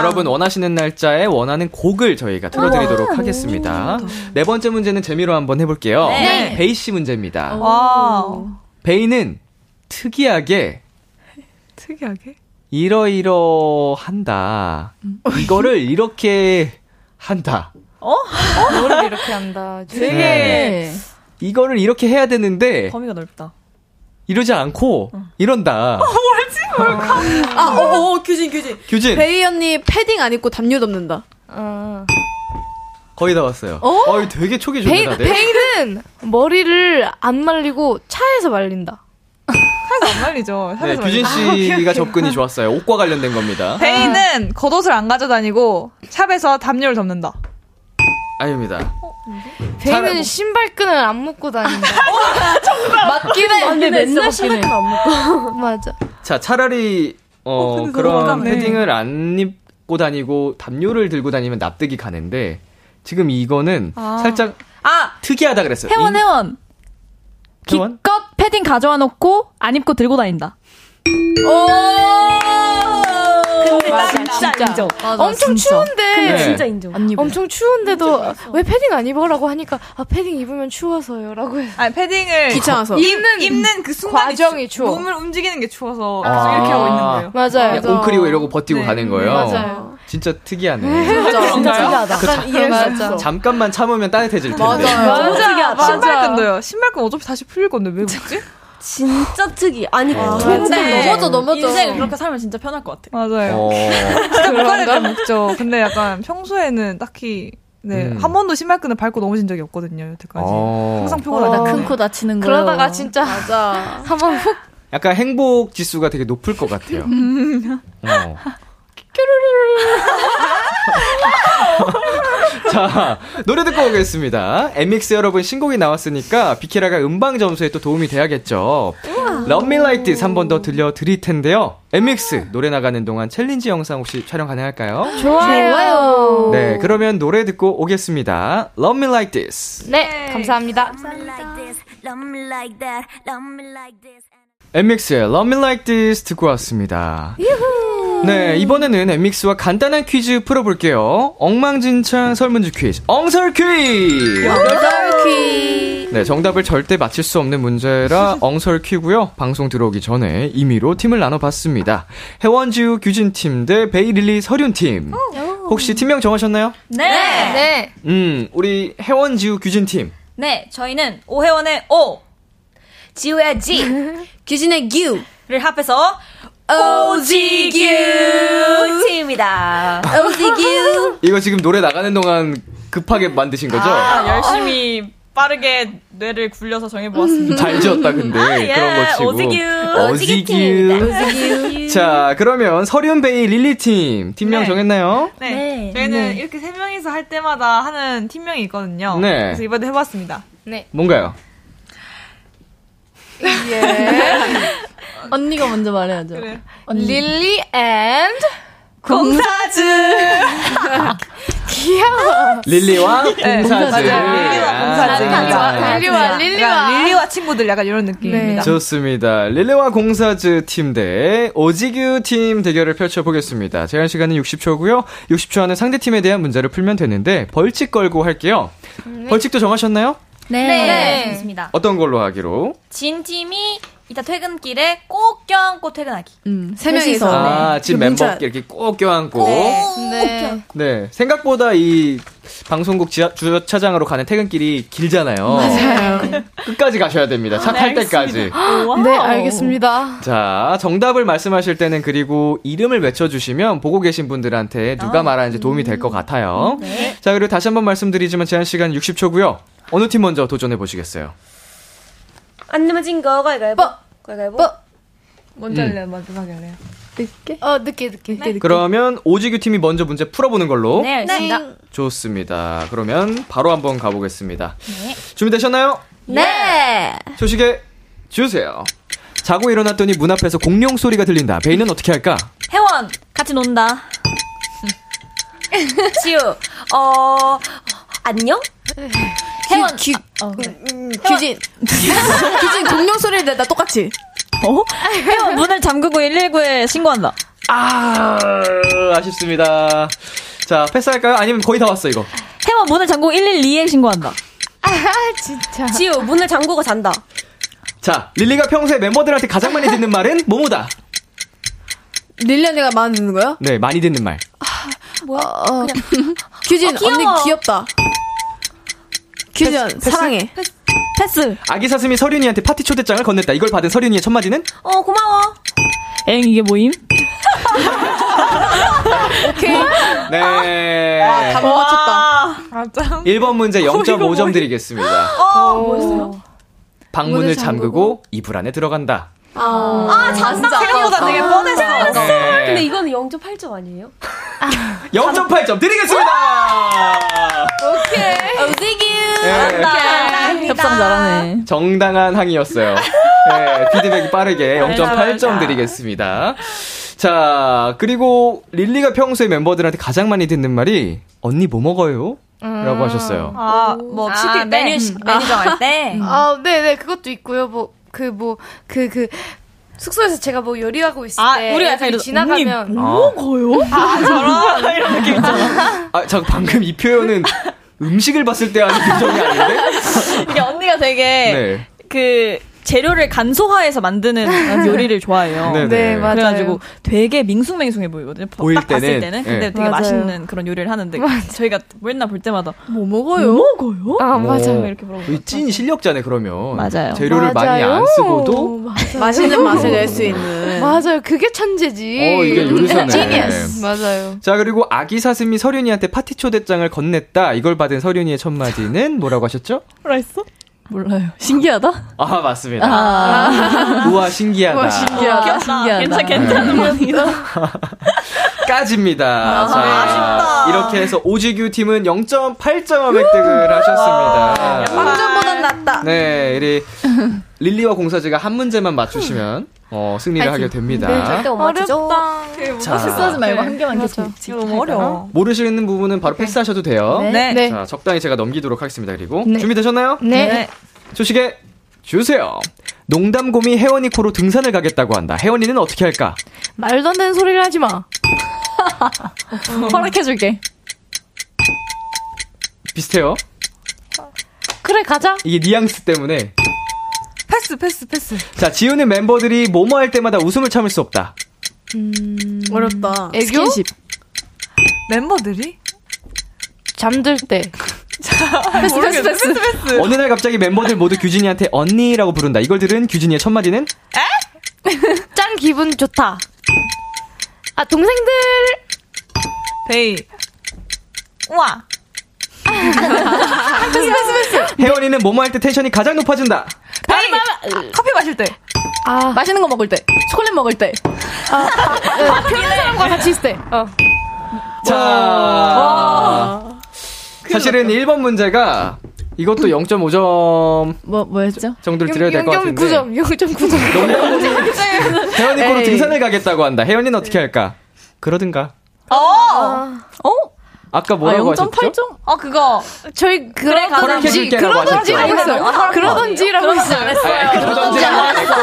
여러분 원하시는 날짜에 원하는 곡을 저희가 틀어드리도록 하겠습니다. 네 번째 문제는 재미로 한번 해볼게요. 네. 베이 씨 문제입니다. 와. 베이는 특이하게 특이하게? 이러이러한다. 이거를 이렇게 한다. 뭐를 이렇게 한다. 되게 네. 이거를 이렇게 해야 되는데 범위가 넓다. 이러지 않고 이런다. 아, 어, 어, 규진, 규진. 규진 베이 언니 패딩 안 입고 담요 덮는다. 어. 거의 다 왔어요. 어? 어, 되게 촉이 좋네 베이. 베이는 머리를 안 말리고 차에서 말린다. 살도 안 말리죠. 네, 규진 말리죠. 씨가 접근이 좋았어요. 옷과 관련된 겁니다. 베이는 겉옷을 안 가져다니고 샵에서 담요를 덮는다. 아닙니다. 베이는 신발끈을 안 묶고 다닌다. 맞긴 해. 근데 맨날 신발끈 안 묶어. 맞아. 자, 차라리 어, 근데 그런. 패딩을 안 입고 다니고 담요를 들고 다니면 납득이 가는데 지금 이거는 살짝 아 특이하다 그랬어요. 회원 인- 회원. 기껏 패딩 가져와 놓고 안 입고 들고 다닌다. 근데 진짜, 인정. 엄청 추운데. 네. 진짜 인정. 엄청 추운데도 왜 패딩 안 입어라고 하니까 아 패딩 입으면 추워서요라고 해. 아니 패딩을 귀찮아서. 입는 입는 그 순간이 과정이 추- 추워. 몸을 움직이는 게 추워서 아. 계속 이렇게 하고 있는 거예요. 맞아요. 그냥 웅크리고 이러고 버티고 네. 가는 거예요. 맞아요. 진짜 특이하네. 진짜, 진짜 특이하다. 그수 없어. 잠깐만 참으면 따뜻해질 텐데. 맞아요. 맞아. 신발끈도요. 신발끈 어차피 다시 풀릴 건데 왜 묶지? 진짜 특이. 아니, 어. 근데 넘어져, 넘어져. 인생 그렇게 살면 진짜 편할 것 같아. 맞아요. 어. 진짜 때 묶죠. 근데 약간 평소에는 딱히 네, 음. 한 번도 신발끈을 밟고 넘어진 적이 없거든요, 여태까지. 어. 항상 표가 나 큰 코 다치는 거. 그러다가 진짜 맞아. 한 번 훅 약간 행복 지수가 되게 높을 것 같아요. 어. 자, 노래 듣고 오겠습니다. MX 여러분 신곡이 나왔으니까 비키라가 음방 점수에 또 도움이 돼야겠죠. Love Me Like This 한번더 들려드릴 텐데요. MX 노래 나가는 동안 챌린지 영상 혹시 촬영 가능할까요? 좋아요. 네, 그러면 노래 듣고 오겠습니다. Love Me Like This. 네, 감사합니다. MX의 Love Me Like This 듣고 왔습니다. 네, 이번에는 MX와 간단한 퀴즈 풀어볼게요. 엉망진창 설문지 퀴즈, 엉설 퀴즈! 네, 정답을 절대 맞힐 수 없는 문제라 엉설 퀴고요. 방송 들어오기 전에 임의로 팀을 나눠봤습니다. 해원지우 규진팀 대 베이릴리 서륜팀. 혹시 팀명 정하셨나요? 네. 네. 음, 우리 해원지우 규진팀. 네, 저희는 오혜원의 오, 지우의 지, 규진의 규. 를 합해서 오지규 팀입니다. 오지규. 이거 지금 노래 나가는 동안 급하게 만드신 거죠? 아, 열심히 빠르게 뇌를 굴려서 정해보았습니다. 잘 지었다 근데 예, 그런 거 치고 오지규. 오지규 자 그러면 서륜베이 릴리팀 팀명 네. 정했나요? 네. 네. 저희는 이렇게 세 명이서 할 때마다 하는 팀명이 있거든요. 네. 그래서 이번에 해봤습니다. 뭔가요? 언니가 먼저 말해야죠. 그래. 릴리 and 공사즈! 릴리와 공사즈 맞아요. 릴리와 아, 공사즈입니다. 릴리와 릴리와 약간 릴리와 친구들 약간 이런 느낌입니다. 좋습니다. 릴리와 공사즈 팀 대 오지규 팀 대결을 펼쳐 보겠습니다. 제한 시간은 60초고요. 60초 안에 상대 팀에 대한 문제를 풀면 되는데 벌칙 걸고 할게요. 벌칙도 정하셨나요? 네. 네, 좋습니다. 어떤 걸로 하기로? 진 팀이 이따 퇴근길에 꼭 껴안고 퇴근하기. 음, 세 명이서. 아, 집그 문자- 멤버끼리 이렇게 꼭 껴안고. 네. 네, 생각보다 이 방송국 지하, 주차장으로 가는 퇴근길이 길잖아요. 맞아요. 끝까지 가셔야 됩니다. 차 탈 때까지. 네, 알겠습니다. 자, 정답을 말씀하실 때는 그리고 이름을 외쳐주시면 보고 계신 분들한테 누가 말하는지 도움이 될 것 같아요. 자, 그리고 다시 한번 말씀드리지만 제한 시간 60초고요. 어느 팀 먼저 도전해 보시겠어요? 안 내면 진 거, 가위가위보. 가위가위보. 먼저 할래요? 마지막에 할래요? 늦게? 어, 늦게, 늦게. 늦게, 늦게. 그러면 오지규 팀이 먼저 문제 풀어보는 걸로. 네, 알겠습니다. 좋습니다. 그러면 바로 한번 가보겠습니다. 네. 준비되셨나요? 네. 소식에 주세요. 자고 일어났더니 문 앞에서 공룡 소리가 들린다. 베이는 어떻게 할까? 혜원 같이 논다. 지우, 어, 안녕? 혜원. 규, 어, 그래. 음, 규진. 규진 공룡 소리를 내다 똑같이. 어? 혜원 문을 잠그고 119에 신고한다. 아, 아쉽습니다. 자, 패스할까요? 아니면 거의 다 왔어, 이거. 혜원 문을 잠그고 112에 신고한다. 아, 진짜. 지우, 문을 잠그고 잔다. 자, 릴리가 평소에 멤버들한테 가장 많이 듣는 말은 뭐뭐다? 릴리 언니가 많이 듣는 거요? 네, 많이 듣는 말. 뭐야? 어, 규진, 어. 언니 귀엽다. 규진, 패스? 사랑해. 패스. 아기 사슴이 설윤이한테 파티 초대장을 건넸다. 이걸 받은 설윤이의 첫 마디는? 어, 고마워. 엥 이게 뭐임? 오케이. 네. 아, 다 못 맞췄다. 아, 짱. 1번 문제 0.5점 드리겠습니다. 어, 뭐였어요? 방문을 문을 잠그고 잠그고 이불 안에 들어간다. 아, 아, 잔다. 생각보다 되게 뻔했어. 네. 근데 이거는 0.8점 아니에요? 0.8점 드리겠습니다! 오지규. 네. 협상 잘하네. 정당한 항의였어요. 네, 피드백이 빠르게 0.8점 드리겠습니다. 자, 그리고 릴리가 평소에 멤버들한테 가장 많이 듣는 말이 언니 뭐 먹어요? 라고 하셨어요. 아, 뭐, 시킬 때. 메뉴 시- 메뉴 정할 때. 아, 네, 네, 그것도 있고요. 뭐, 그, 뭐, 그, 그, 숙소에서 제가 뭐 요리하고 있을 아, 때 우리가 애들이 약간 지나가면 아, 아, 저런. 이런 느낌 있잖아. 아, 잠 방금 이 표현은 음식을 봤을 때 하는 표정이 아닌데? 이게 언니가 되게 네. 그 재료를 간소화해서 만드는 요리를 좋아해요. 네네. 네, 맞아요. 그래가지고 되게 밍숭맹숭해 보이거든요. 보일 딱 봤을 때는, 때는. 예. 근데 되게 맞아요. 맛있는 그런 요리를 하는데 저희가 맨날 볼 때마다 뭐 먹어요? 먹어요? 아, 맞아요. 오, 이렇게 물어보죠. 이찐 실력자네, 그러면. 맞아요. 재료를 많이 안 쓰고도. 맛있는 맛을 낼 수 있는. 맞아요. 그게 천재지. 어, 이게 요리사네. 지니어스. 맞아요. 자, 그리고 아기 사슴이 서륜이한테 파티 초대장을 건넸다. 이걸 받은 서륜이의 첫 마디는 뭐라고 하셨죠? 뭐라 했어? 몰라요. 신기하다? 아, 맞습니다. 우와, 신기하다. 우와, 신기하다. 귀엽다. 괜찮, 괜찮은 말이다. 까집니다. 자, 이렇게 해서 오지규 팀은 0.8점 획득을 하셨습니다. 방전보단 낫다. 네, 우리 릴리와 공사지가 한 문제만 맞추시면 어, 승리를 하게 됩니다. 네, 절대 못 맞추죠. 자, 실수하지 말고 한 개만 계속. 너무 어려워. 모르시는 부분은 바로 패스하셔도 돼요. 네. 네. 자, 적당히 제가 넘기도록 하겠습니다. 그리고 네. 준비되셨나요? 네. 소식에 주세요. 농담곰이 혜원이 코로 등산을 가겠다고 한다. 혜원이는 어떻게 할까? 말도 안 되는 소리를 하지 마. 허락해줄게. 비슷해요. 그래, 가자. 이게 뉘앙스 때문에. 패스, 패스, 패스. 자, 지우는 멤버들이 뭐뭐 할 때마다 웃음을 참을 수 없다. 어렵다. 애교? 스킨십. 멤버들이? 잠들 때. 패스, 패스, 패스, 패스. 어느 날 갑자기 멤버들 모두 규진이한테 언니라고 부른다. 이걸 들은 규진이의 첫 마디는 짠 기분 좋다. 아, 동생들. 베이. 우와. 혜원이는 뭐뭐 할 때 텐션이 가장 높아진다. 베이. 아, 커피 마실 때. 아, 맛있는 거 먹을 때. 초콜릿 먹을 때. 아, 편한 사람과 같이 있을 때. 어. 자, 사실은 1번 문제가 이것도 0.5점 뭐, 뭐였죠? 정도를 드려야 될 것 같은데. 0.9점, 0.9점. 혜원이 코로 에이. 등산을 가겠다고 한다. 혜원이는 어떻게 할까? 그러든가. 어. 어? 아까 뭐라고 하셨죠? 어, 그거. 저희 그래. 그러던지, 하셨죠? 그러던지라고 했어요. 그러던지라고 했어요. 그러던지라고 했고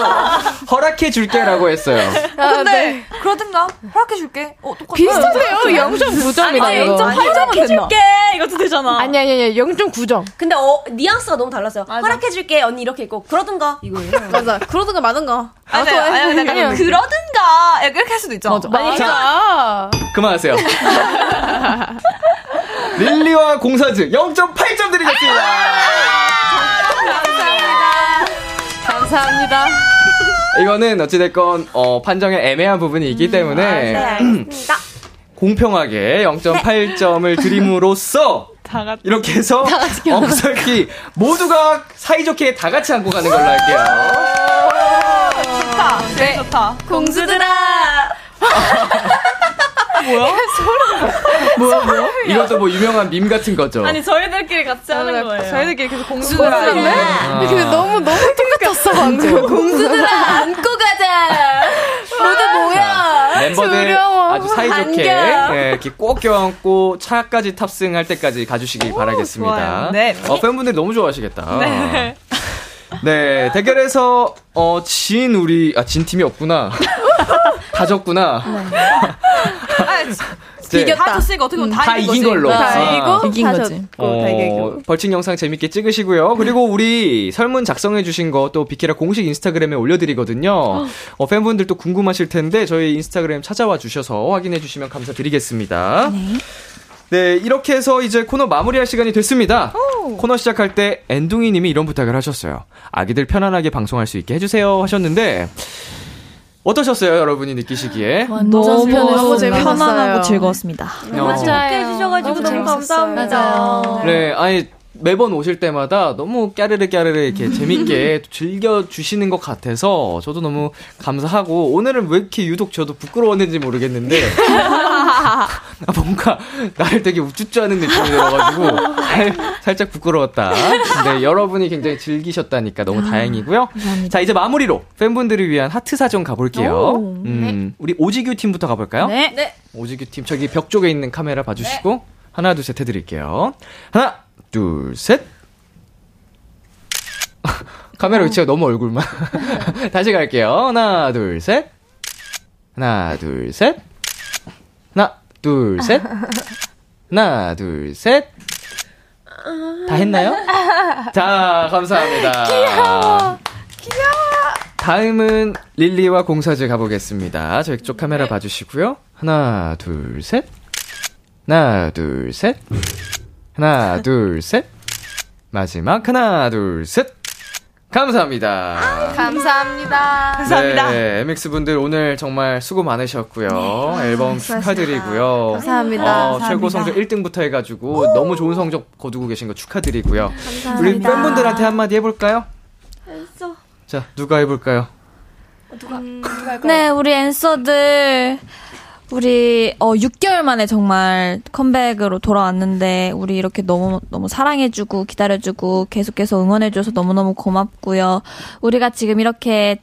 허락해 줄게라고 했어요. 아, 근데, 네. 그러든가. 허락해 줄게. 어, 똑같아. 비슷해요. 0.9점이다, 이거. 0.8점 해줄게. 이것도 되잖아. 아니, 아니, 아니, 0.9점. 근데 어, 뉘앙스가 너무 달랐어요. 허락해 줄게, 언니 이렇게 있고, 그러든가, 이거예요. 맞아. 그러든가 마든가. 아니, 아니, 아니, 아니, 아니요. 그러든가. 이렇게 할 수도 있죠. 맞아. 그만하세요. 릴리와 공사즈 0.8점 드리겠습니다. 감사합니다. 이거는 어찌됐건 어, 판정에 애매한 부분이 있기 때문에 알겠습니다. 공평하게 0.8점을 드림으로써 이렇게 해서 엄살기 모두가 사이좋게 다 같이 안고 가는 걸로 할게요. 좋다. 네. 좋다. 공주들아, 뭐야? 뭐야, 뭐야? 이것도 뭐 유명한 밈 같은 거죠. 아니 저희들끼리 같이 하는 거예요. 저희들끼리 계속 공수들아. 근데 너무 너무 똑같았어 방금. 공수들아 안고 가자. 모두 모여. 멤버들 두려워. 아주 사이좋게. 예, 이렇게 꼭 껴안고 차까지 탑승할 때까지 가주시길 바라겠습니다. 좋아요. 네. 어, 팬분들이 너무 좋아하시겠다. 네. 네, 대결에서 어, 진 우리 아 진 팀이 없구나. 다 졌구나. 네. 이겼다. 다 졌으니까 어떻게 보면 다, 다 이긴 이긴 거지. 걸로. 다 아. 이기고 이긴 다 거지. 졌고 다 이기고. 벌칙 영상 재밌게 찍으시고요. 그리고 우리 설문 작성해주신 거 또 비키라 공식 인스타그램에 올려드리거든요. 어, 팬분들도 궁금하실 텐데 저희 인스타그램 찾아와 주셔서 확인해 주시면 감사드리겠습니다. 네, 이렇게 해서 이제 코너 마무리할 시간이 됐습니다. 코너 시작할 때 엔둥이 님이 이런 부탁을 하셨어요. 아기들 편안하게 방송할 수 있게 해주세요 하셨는데, 어떠셨어요, 여러분이 느끼시기에? 너무 너무. 편안하고 즐거웠습니다. 어. 재밌게 해주셔가지고 너무 감사합니다. 네, 아니, 매번 오실 때마다 너무 까르르 까르르 이렇게 재밌게 즐겨 주시는 것 같아서 저도 너무 감사하고, 오늘은 왜 이렇게 유독 저도 부끄러웠는지 모르겠는데, 아, 뭔가 나를 되게 우쭈쭈 하는 느낌이 들어가지고, 살- 살짝 부끄러웠다. 근데 여러분이 굉장히 즐기셨다니까 너무 다행이고요. 자, 이제 마무리로 팬분들을 위한 하트 사정 가볼게요. 음, 우리 오지규 팀부터 가볼까요? 네. 오지규 팀 저기 벽 쪽에 있는 카메라 봐주시고 하나 둘 셋 해드릴게요. 하나 둘 셋. 카메라 위치가 너무 얼굴만. 다시 갈게요. 하나 둘 셋. 하나 둘 셋. 하나 둘 셋. 하나 둘 셋. 다 했나요? 자 감사합니다. 귀여워. 다음은 릴리와 공사즈 가보겠습니다. 저희 쪽 카메라 봐주시고요. 하나, 둘, 셋. 하나, 둘, 셋. 하나, 둘, 셋. 마지막 하나, 둘, 셋. 감사합니다. 감사합니다. 감사합니다. 네, MX 분들 오늘 정말 수고 많으셨고요. 앨범 축하드리고요. 감사합니다. 어, 최고 성적 1등부터 해가지고 너무 좋은 성적 거두고 계신 거 축하드리고요. 우리 팬분들한테 한마디 해볼까요? 자, 누가 해볼까요? 네, 우리 앤서들 우리 어 6개월 만에 정말 컴백으로 돌아왔는데 우리 이렇게 너무 너무 사랑해주고 기다려주고 계속해서 응원해줘서 너무 너무 고맙고요. 우리가 지금 이렇게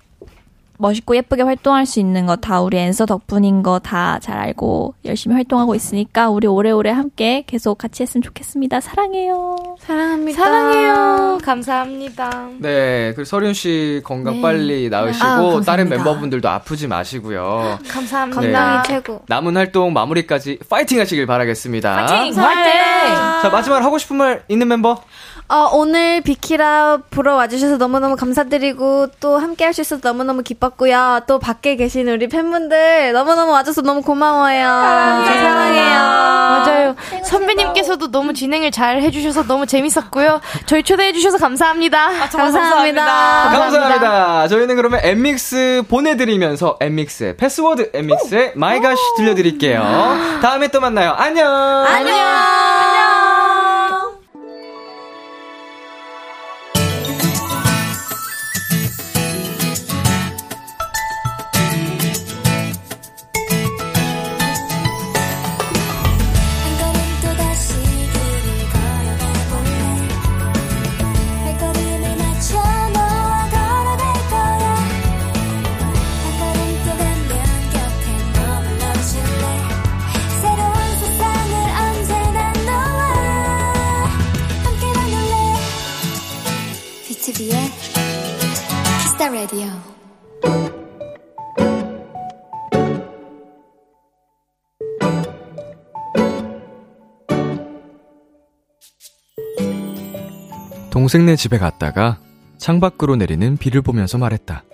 멋있고 예쁘게 활동할 수 있는 거 다 우리 앤서 덕분인 거 다 잘 알고 열심히 활동하고 있으니까 우리 오래오래 함께 계속 같이 했으면 좋겠습니다. 사랑해요. 사랑합니다. 사랑해요. 감사합니다. 네, 그리고 서륜 씨 건강 빨리 나으시고 아. 다른 멤버분들도 아프지 마시고요. 감사합니다. 네. 건강이 최고. 남은 활동 마무리까지 파이팅 하시길 바라겠습니다. 화이팅! 자, 마지막으로 하고 싶은 말 있는 멤버? 어, 오늘 비키라 보러 와주셔서 너무너무 감사드리고 또 함께 할 수 있어서 너무너무 기뻤고요. 또 밖에 계신 우리 팬분들 너무너무 와줘서 너무 고마워요. 사랑해요. 맞아요. 선배님께서도 너무 진행을 잘 해주셔서 너무 재밌었고요. 저희 초대해주셔서 감사합니다. 감사합니다. 감사합니다. 저희는 그러면 엠믹스 보내드리면서 엠믹스의 패스워드 엠믹스의 마이가시 들려드릴게요. 다음에 또 만나요. 안녕! 안녕. 한 키스타 라디오 동생네 집에 갔다가 창밖으로 내리는 비를 보면서 말했다.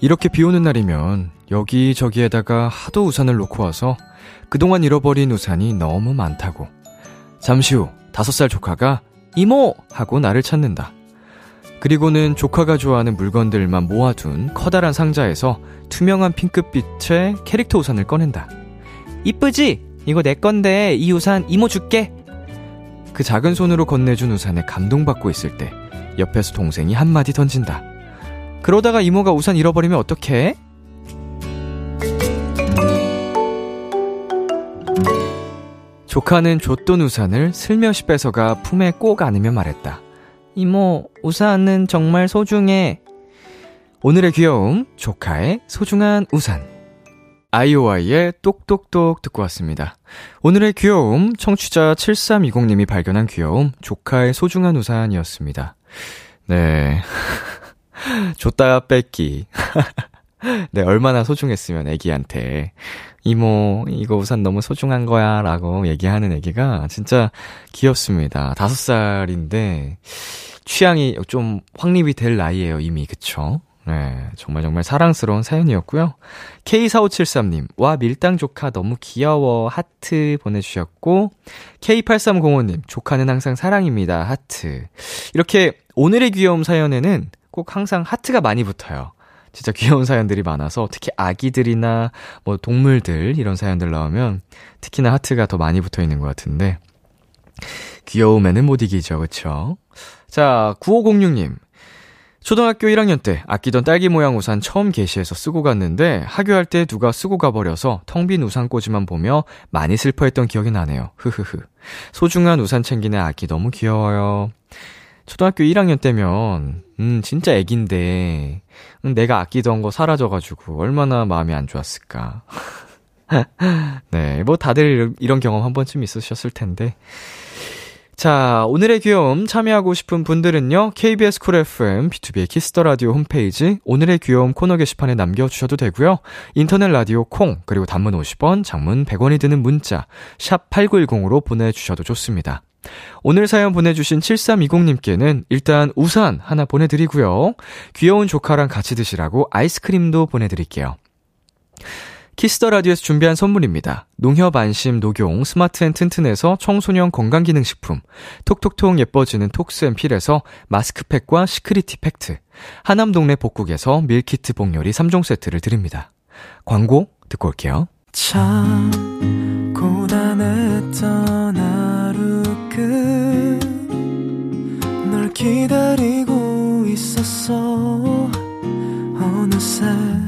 이렇게 비 오는 날이면 여기저기에다가 하도 우산을 놓고 와서 그동안 잃어버린 우산이 너무 많다고. 잠시 후 다섯 살 조카가 이모! 하고 나를 찾는다. 그리고는 조카가 좋아하는 물건들만 모아둔 커다란 상자에서 투명한 핑크빛의 캐릭터 우산을 꺼낸다. 이쁘지? 이거 내 건데 이 우산 이모 줄게. 그 작은 손으로 건네준 우산에 감동받고 있을 때 옆에서 동생이 한마디 던진다. 그러다가 이모가 우산 잃어버리면 어떡해? 조카는 줬던 우산을 슬며시 뺏어가 품에 꼭 안으며 말했다. 이모, 우산은 정말 소중해. 오늘의 귀여움, 조카의 소중한 우산. 아이오아이의 똑똑똑 듣고 왔습니다. 오늘의 귀여움, 청취자 7320님이 발견한 귀여움, 조카의 소중한 우산이었습니다. 네. 줬다 뺏기. 네, 얼마나 소중했으면 애기한테. 이모, 이거 우산 너무 소중한 거야. 라고 얘기하는 애기가 진짜 귀엽습니다. 다섯 살인데, 취향이 좀 확립이 될 나이에요, 이미. 그쵸? 네, 정말 정말 사랑스러운 사연이었고요. K4573님, 와, 밀당 조카 너무 귀여워. 하트 보내주셨고, K8305님, 조카는 항상 사랑입니다. 하트. 이렇게 오늘의 귀여움 사연에는 꼭 항상 하트가 많이 붙어요. 진짜 귀여운 사연들이 많아서 특히 아기들이나 뭐 동물들 이런 사연들 나오면 특히나 하트가 더 많이 붙어 있는 것 같은데 귀여움에는 못 이기죠, 그쵸? 자, 9506님. 초등학교 1학년 때 아끼던 딸기 모양 우산 처음 게시해서 쓰고 갔는데 하교할 때 누가 쓰고 가버려서 텅 빈 우산 꽂이만 보며 많이 슬퍼했던 기억이 나네요. 흐흐흐. 소중한 우산 챙기는 아기 너무 귀여워요. 초등학교 1학년 때면, 음, 진짜 애긴데, 음, 내가 아끼던 거 사라져가지고, 얼마나 마음이 안 좋았을까. 네, 뭐 다들 이런 경험 한 번쯤 있으셨을 텐데. 자, 오늘의 귀여움 참여하고 싶은 분들은요, KBS 쿨 FM, B2B의 키스터 라디오 홈페이지, 오늘의 귀여움 코너 게시판에 남겨주셔도 되고요 인터넷 라디오 콩, 그리고 단문 50원, 장문 100원이 드는 문자, 샵 8910으로 보내주셔도 좋습니다. 오늘 사연 보내주신 7320님께는 일단 우산 하나 보내드리고요. 귀여운 조카랑 같이 드시라고 아이스크림도 보내드릴게요. Kiss the Radio에서 준비한 선물입니다. 농협 안심 녹용 스마트 and 튼튼에서 청소년 건강기능식품, 톡톡톡 예뻐지는 톡스앤필에서 마스크팩과 시크리티 팩트, 하남 동네 복국에서 밀키트 복요리 3종 세트를 드립니다. 광고 듣고 올게요. 참 고단했던 하루 끝널 기다리고 있었어 어느새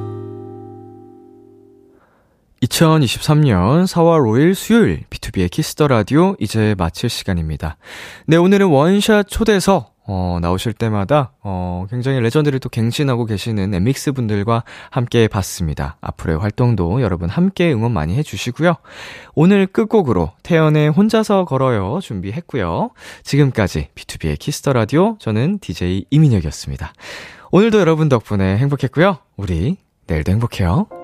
2023년 4월 5일 수요일 비투비의 키스 더 라디오 이제 마칠 시간입니다. 네, 오늘은 원샷 초대석 어, 나오실 때마다 어, 굉장히 레전드를 또 갱신하고 계시는 엔믹스 분들과 함께 봤습니다. 앞으로의 활동도 여러분 함께 응원 많이 해주시고요. 오늘 끝곡으로 태연의 혼자서 걸어요 준비했고요. 지금까지 비투비의 키스 더 라디오 저는 DJ 이민혁이었습니다. 오늘도 여러분 덕분에 행복했고요. 우리 내일도 행복해요.